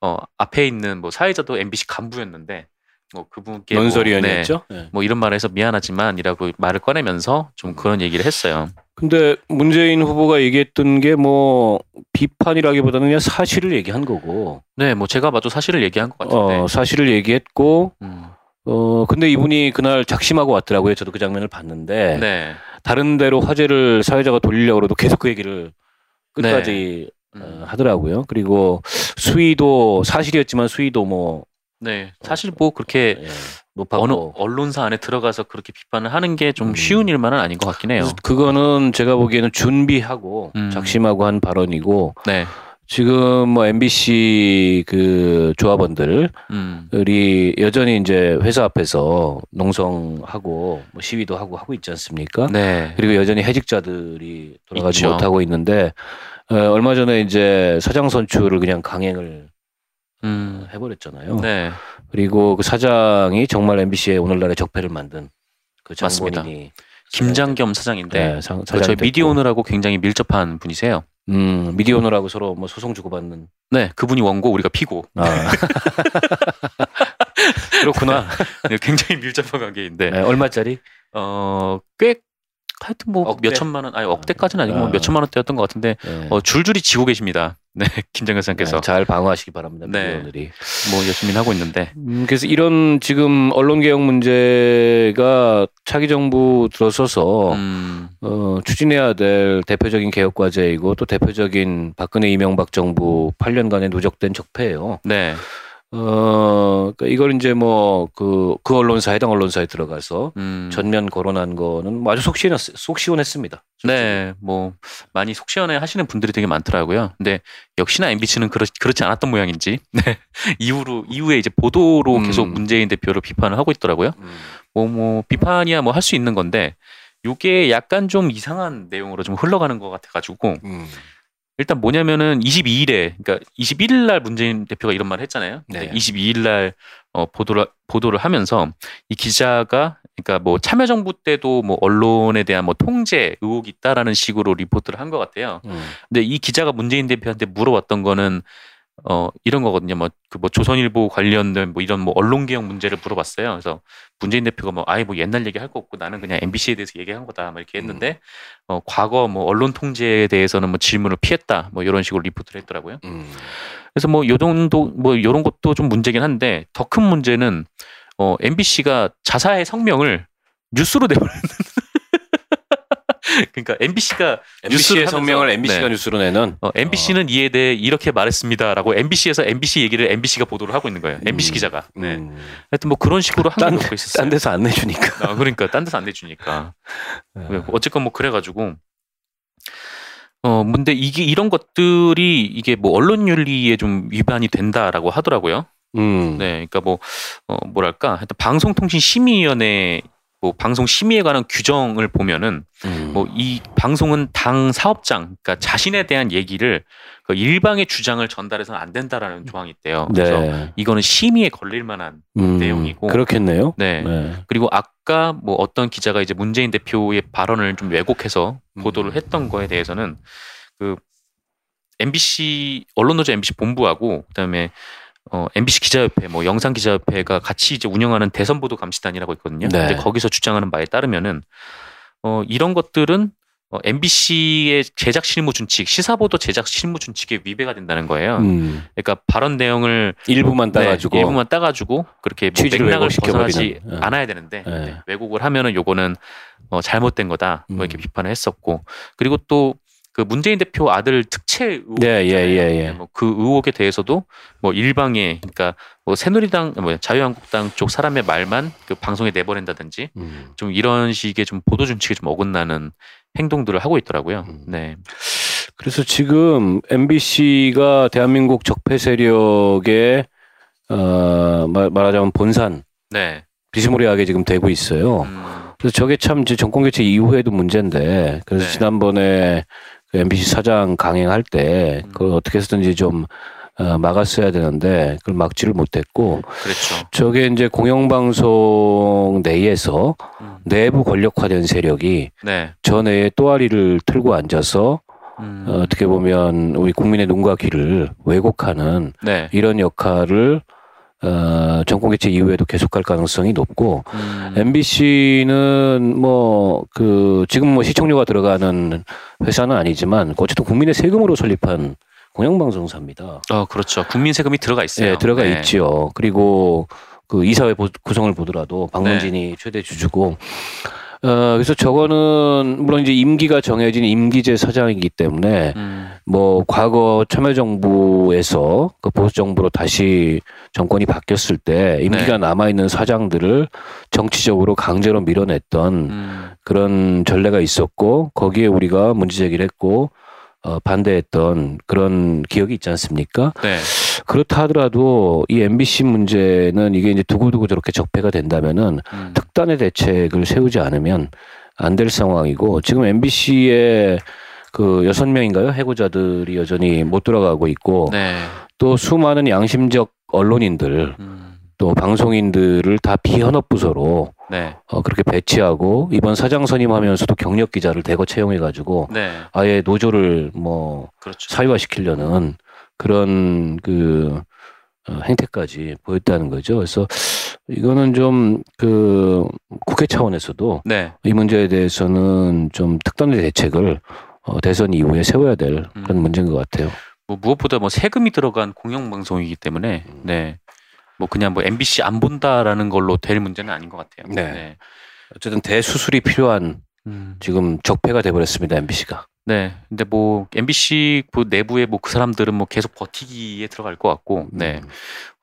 어 앞에 있는 뭐 사회자도 MBC 간부였는데 뭐 그분께 뭐, 논설위원이었죠. 네, 네. 뭐 이런 말을 해서 미안하지만이라고 말을 꺼내면서 좀 그런 얘기를 했어요. 근데 문재인 후보가 얘기했던 게 뭐 비판이라기보다는 그냥 사실을 얘기한 거고, 네, 뭐 제가 봐도 사실을 얘기한 것 같은데. 어, 사실을 얘기했고, 음, 어, 근데 이분이 그날 작심하고 왔더라고요. 저도 그 장면을 봤는데, 네. 다른 데로 화제를 사회자가 돌리려고 그래도 계속 그 얘기를 끝까지 음, 어, 하더라고요. 그리고 수위도 사실이었지만 수위도 뭐 네. 사실 뭐 그렇게 예, 높았고 언론사 안에 들어가서 그렇게 비판을 하는 게좀 음. 쉬운 일만은 아닌 것 같긴 해요. 그거는 제가 보기에는 준비하고 음. 작심하고 한 발언이고 네. 지금 뭐 MBC 그 조합원들이 음. 여전히 이제 회사 앞에서 농성하고 뭐 시위도 하고 하고 있지 않습니까? 네. 그리고 여전히 해직자들이 돌아가지 있죠. 못하고 있는데 어, 얼마 전에 이제 사장 선출을 그냥 강행을 음. 해버렸잖아요. 네. 그리고 그 사장이 정말 MBC의 오늘날의 적폐를 만든 그 맞습니다. 김장겸 사장인데 네, 사장이 저희 됐고. 미디오너라고 굉장히 밀접한 분이세요. 음, 미디오너라고 서로 뭐 소송 주고받는 네, 그분이 원고 우리가 피고 아. 그렇구나. 네, 굉장히 밀접한 관계인데 네, 얼마짜리? 어 꽤 하여튼 뭐? 몇 천만 원 아니 억대까지는 아니고 아. 뭐 몇 천만 원대였던 것 같은데 네. 어, 줄줄이 지고 계십니다. 네, 김정현 사장께서 네, 잘 방어하시기 바랍니다. 네. 미디어들이. 뭐 열심히 하고 있는데 음, 그래서 이런 지금 언론 개혁 문제가 차기 정부 들어서서 음, 어, 추진해야 될 대표적인 개혁 과제이고 또 대표적인 박근혜 이명박 정부 8년간의 누적된 적폐예요. 네, 어, 그러니까 이걸 이제 뭐 그 그 언론사 해당 언론사에 들어가서 음, 전면 거론한 거는 뭐 아주 속 시원 속 시원했습니다. 네, 뭐 많이 속 시원해 하시는 분들이 되게 많더라고요. 근데 역시나 MBC는 그렇, 그렇지 않았던 모양인지 네. 이후로 이후에 이제 보도로 음. 계속 문재인 대표를 비판을 하고 있더라고요. 음. 뭐 뭐 비판이야 뭐 할 수 있는 건데 요게 약간 좀 이상한 내용으로 좀 흘러가는 것 같아가지고 음. 일단 뭐냐면은 22일에 그러니까 21일 날 문재인 대표가 이런 말을 했잖아요. 네. 22일 날 어, 보도를 보도를 하면서 이 기자가 그러니까 뭐 참여정부 때도 뭐 언론에 대한 뭐 통제 의혹이 있다라는 식으로 리포트를 한 것 같아요. 음. 근데 이 기자가 문재인 대표한테 물어봤던 거는 어 이런 거거든요. 뭐 그 뭐 조선일보 관련된 뭐 이런 뭐 언론 개혁 문제를 물어봤어요. 그래서 문재인 대표가 뭐 아예 뭐 옛날 얘기 할 거 없고 나는 그냥 MBC에 대해서 얘기한 거다. 막 이렇게 했는데 어 과거 뭐 언론 통제에 대해서는 뭐 질문을 피했다. 뭐 이런 식으로 리포트를 했더라고요. 음. 그래서 뭐 요 정도 뭐 요런 것도 좀 문제긴 한데 더 큰 문제는 어 MBC가 자사의 성명을 뉴스로 내버렸는 그러니까 MBC가 MBC의 성명을 MBC가 네. 뉴스로 내는 어, MBC는 이에 대해 이렇게 말했습니다라고 MBC에서 MBC 얘기를 MBC가 보도를 하고 있는 거예요. MBC 음. 기자가. 네. 음. 하여튼 뭐 그런 식으로 한 딴- 게 놓고 있었어요. 딴 데서 안 내주니까. 아, 그러니까 딴 데서 안 내주니까. 네, 어쨌건 뭐 그래가지고 어 근데 이게 이런 것들이 이게 뭐 언론 윤리에 좀 위반이 된다라고 하더라고요. 음. 네, 그러니까 뭐 어, 뭐랄까 하여튼 방송통신심의위원회 뭐 방송 심의에 관한 규정을 보면은 음. 뭐이 방송은 당 사업장 그러니까 자신에 대한 얘기를 그 일방의 주장을 전달해서는 안 된다라는 조항이 있대요. 그래서 네. 이거는 심의에 걸릴 만한 음. 내용이고. 그렇겠네요. 네. 네. 그리고 아까 뭐 어떤 기자가 이제 문재인 대표의 발언을 좀 왜곡해서 보도를 음. 했던 거에 대해서는 그 MBC 언론노조 MBC 본부하고 그다음에 어 MBC 기자협회 뭐 영상 기자협회가 같이 이제 운영하는 대선 보도 감시단이라고 있거든요. 네. 이제 거기서 주장하는 바에 따르면은 어 이런 것들은 어, MBC의 제작 실무 준칙, 시사 보도 제작 실무 준칙에 위배가 된다는 거예요. 음. 그러니까 발언 내용을 일부만 네, 따가지고 일부만 따가지고 그렇게 뭐 맥락을. 벗어나지 네. 않아야 되는데 네. 네, 왜곡을 하면은 요거는 어, 잘못된 거다 뭐 이렇게 음. 비판을 했었고 그리고 또 그 문재인 대표 아들 특채 의혹 네, 예. 예, 예. 뭐그 의혹에 대해서도 뭐 일방의 그러니까 뭐 새누리당 뭐 자유한국당 쪽 사람의 말만 그 방송에 내보낸다든지 음. 좀 이런 식의 좀 보도 준칙에 좀 어긋나는 행동들을 하고 있더라고요. 음. 네. 그래서 지금 MBC가 대한민국 적폐 세력의 어, 말, 말하자면 본산 네. 비스무리하게 지금 되고 있어요. 음, 그래서 저게 참 이제 정권 교체 이후에도 문제인데 그래서 네. 지난번에 그 MBC 사장 강행할 때 음. 그걸 어떻게 해서든지 좀 어, 막았어야 되는데 그걸 막지를 못했고 그렇죠. 저게 이제 공영방송 내에서 음. 내부 권력화된 세력이 네. 전에 또아리를 틀고 앉아서 음. 어, 어떻게 보면 우리 국민의 눈과 귀를 왜곡하는 네. 이런 역할을 어, 정권 개최 이후에도 계속할 가능성이 높고 음. MBC는 뭐 그 지금 뭐 시청료가 들어가는 회사는 아니지만 어쨌든 국민의 세금으로 설립한 공영방송사입니다. 어, 그렇죠. 국민 세금이 들어가 있어요. 네, 들어가 네. 있지요. 그리고 그 이사회 보- 구성을 보더라도 박문진이 네. 최대 주주고 어 그래서 저거는 물론 이제 임기가 정해진 임기제 사장이기 때문에 음. 뭐 과거 참여정부에서 그 보수 정부로 다시 정권이 바뀌었을 때 임기가 네. 남아 있는 사장들을 정치적으로 강제로 밀어냈던 음. 그런 전례가 있었고 거기에 우리가 문제 제기를 했고 어, 반대했던 그런 기억이 있지 않습니까? 네. 그렇다 하더라도 이 MBC 문제는 이게 이제 두고두고 저렇게 적폐가 된다면은 음. 특단의 대책을 세우지 않으면 안 될 상황이고 지금 MBC의 그 여섯 명인가요 해고자들이 여전히 못 돌아가고 있고 네. 또 수많은 양심적 언론인들 음. 또 방송인들을 다 비현업 부서로 네. 어, 그렇게 배치하고 이번 사장 선임하면서도 경력 기자를 대거 채용해 가지고 네. 아예 노조를 뭐 그렇죠. 사회화시키려는 그런 그 어, 행태까지 보였다는 거죠. 그래서 이거는 좀 그 국회 차원에서도 네. 이 문제에 대해서는 좀 특단의 대책을 어, 대선 이후에 세워야 될 그런 음. 문제인 것 같아요. 뭐 무엇보다 뭐 세금이 들어간 공영방송이기 때문에 음. 네. 뭐 그냥 뭐 MBC 안 본다라는 걸로 될 문제는 아닌 것 같아요. 네. 어쨌든 대수술이 필요한 음. 지금 적폐가 돼버렸습니다 MBC가. 네. 근데 뭐 MBC 그 내부에 뭐 그 사람들은 뭐 계속 버티기에 들어갈 것 같고, 네. 음.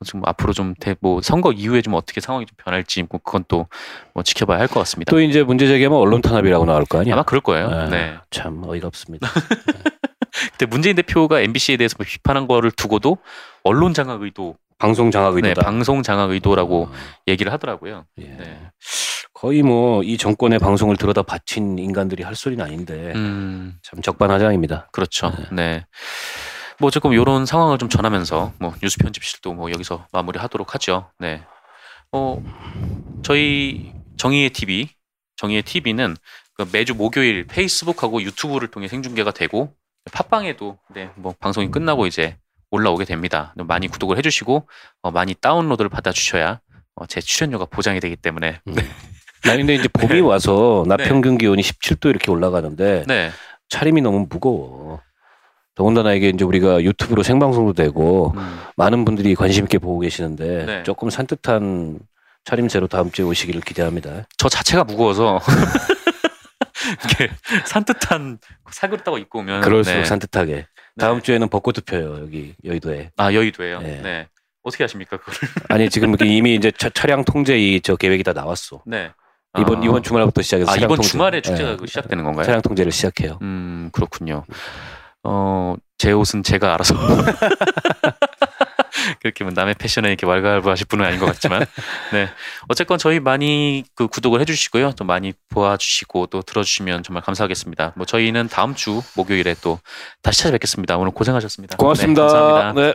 좀 앞으로 좀뭐 선거 이후에 좀 어떻게 상황이 좀 변할지 뭐 그건 또 뭐 지켜봐야 할 것 같습니다. 또 이제 문제 제기하면 언론 탄압이라고 나올 거 아니야. 아마 그럴 거예요. 네. 네. 참 어이가 없습니다. 근데 문재인 대표가 MBC에 대해서 뭐 비판한 거를 두고도 언론 장악 의도, 방송 장악 네, 의도다. 방송 장악 의도라고 어, 얘기를 하더라고요. 예. 네. 거의 뭐 이 정권의 방송을 들여다 바친 인간들이 할 소리는 아닌데 음. 참 적반하장입니다. 그렇죠. 네. 뭐 조금 이런 상황을 좀 전하면서 뭐 뉴스 편집실도 뭐 여기서 마무리하도록 하죠. 네. 어 저희 정의의 TV, 정의의 TV는 그 매주 목요일 페이스북하고 유튜브를 통해 생중계가 되고 팟빵에도 네, 뭐 방송이 끝나고 이제 올라오게 됩니다. 많이 구독을 해주시고 어, 많이 다운로드를 받아주셔야 어, 제 출연료가 보장이 되기 때문에 음. 나 근데 이제 봄이 와서 낮 네. 평균 기온이 17도 이렇게 올라가는데 네, 차림이 너무 무거워. 더군다나 이게 이제 우리가 유튜브로 생방송도 되고 음, 많은 분들이 관심 있게 보고 계시는데 네. 조금 산뜻한 차림새로 다음 주에 오시기를 기대합니다. 저 자체가 무거워서 이렇게 산뜻한 사그릇 따고 입고 오면 그럴수록 네. 산뜻하게. 다음 네. 주에는 벚꽃도 펴요 여기 여의도에. 아 여의도예요. 네. 네. 어떻게 하십니까 그거를? 아니 지금 이미 이제 차, 차량 통제 이 저 계획이 다 나왔어. 네. 이번 아. 이번 주말부터 시작해서 아 이번 통제. 주말에 축제가 예. 그 시작되는 건가요? 차량 통제를 시작해요. 음 그렇군요. 어 제 옷은 제가 알아서 그렇게 뭐 남의 패션에 이렇게 왈가왈부하실 분은 아닌 것 같지만 네 어쨌건 저희 많이 그 구독을 해주시고요 또 많이 보아주시고 또 들어주시면 정말 감사하겠습니다. 뭐 저희는 다음 주 목요일에 또 다시 찾아뵙겠습니다. 오늘 고생하셨습니다. 고맙습니다. 네, 감사합니다. 네.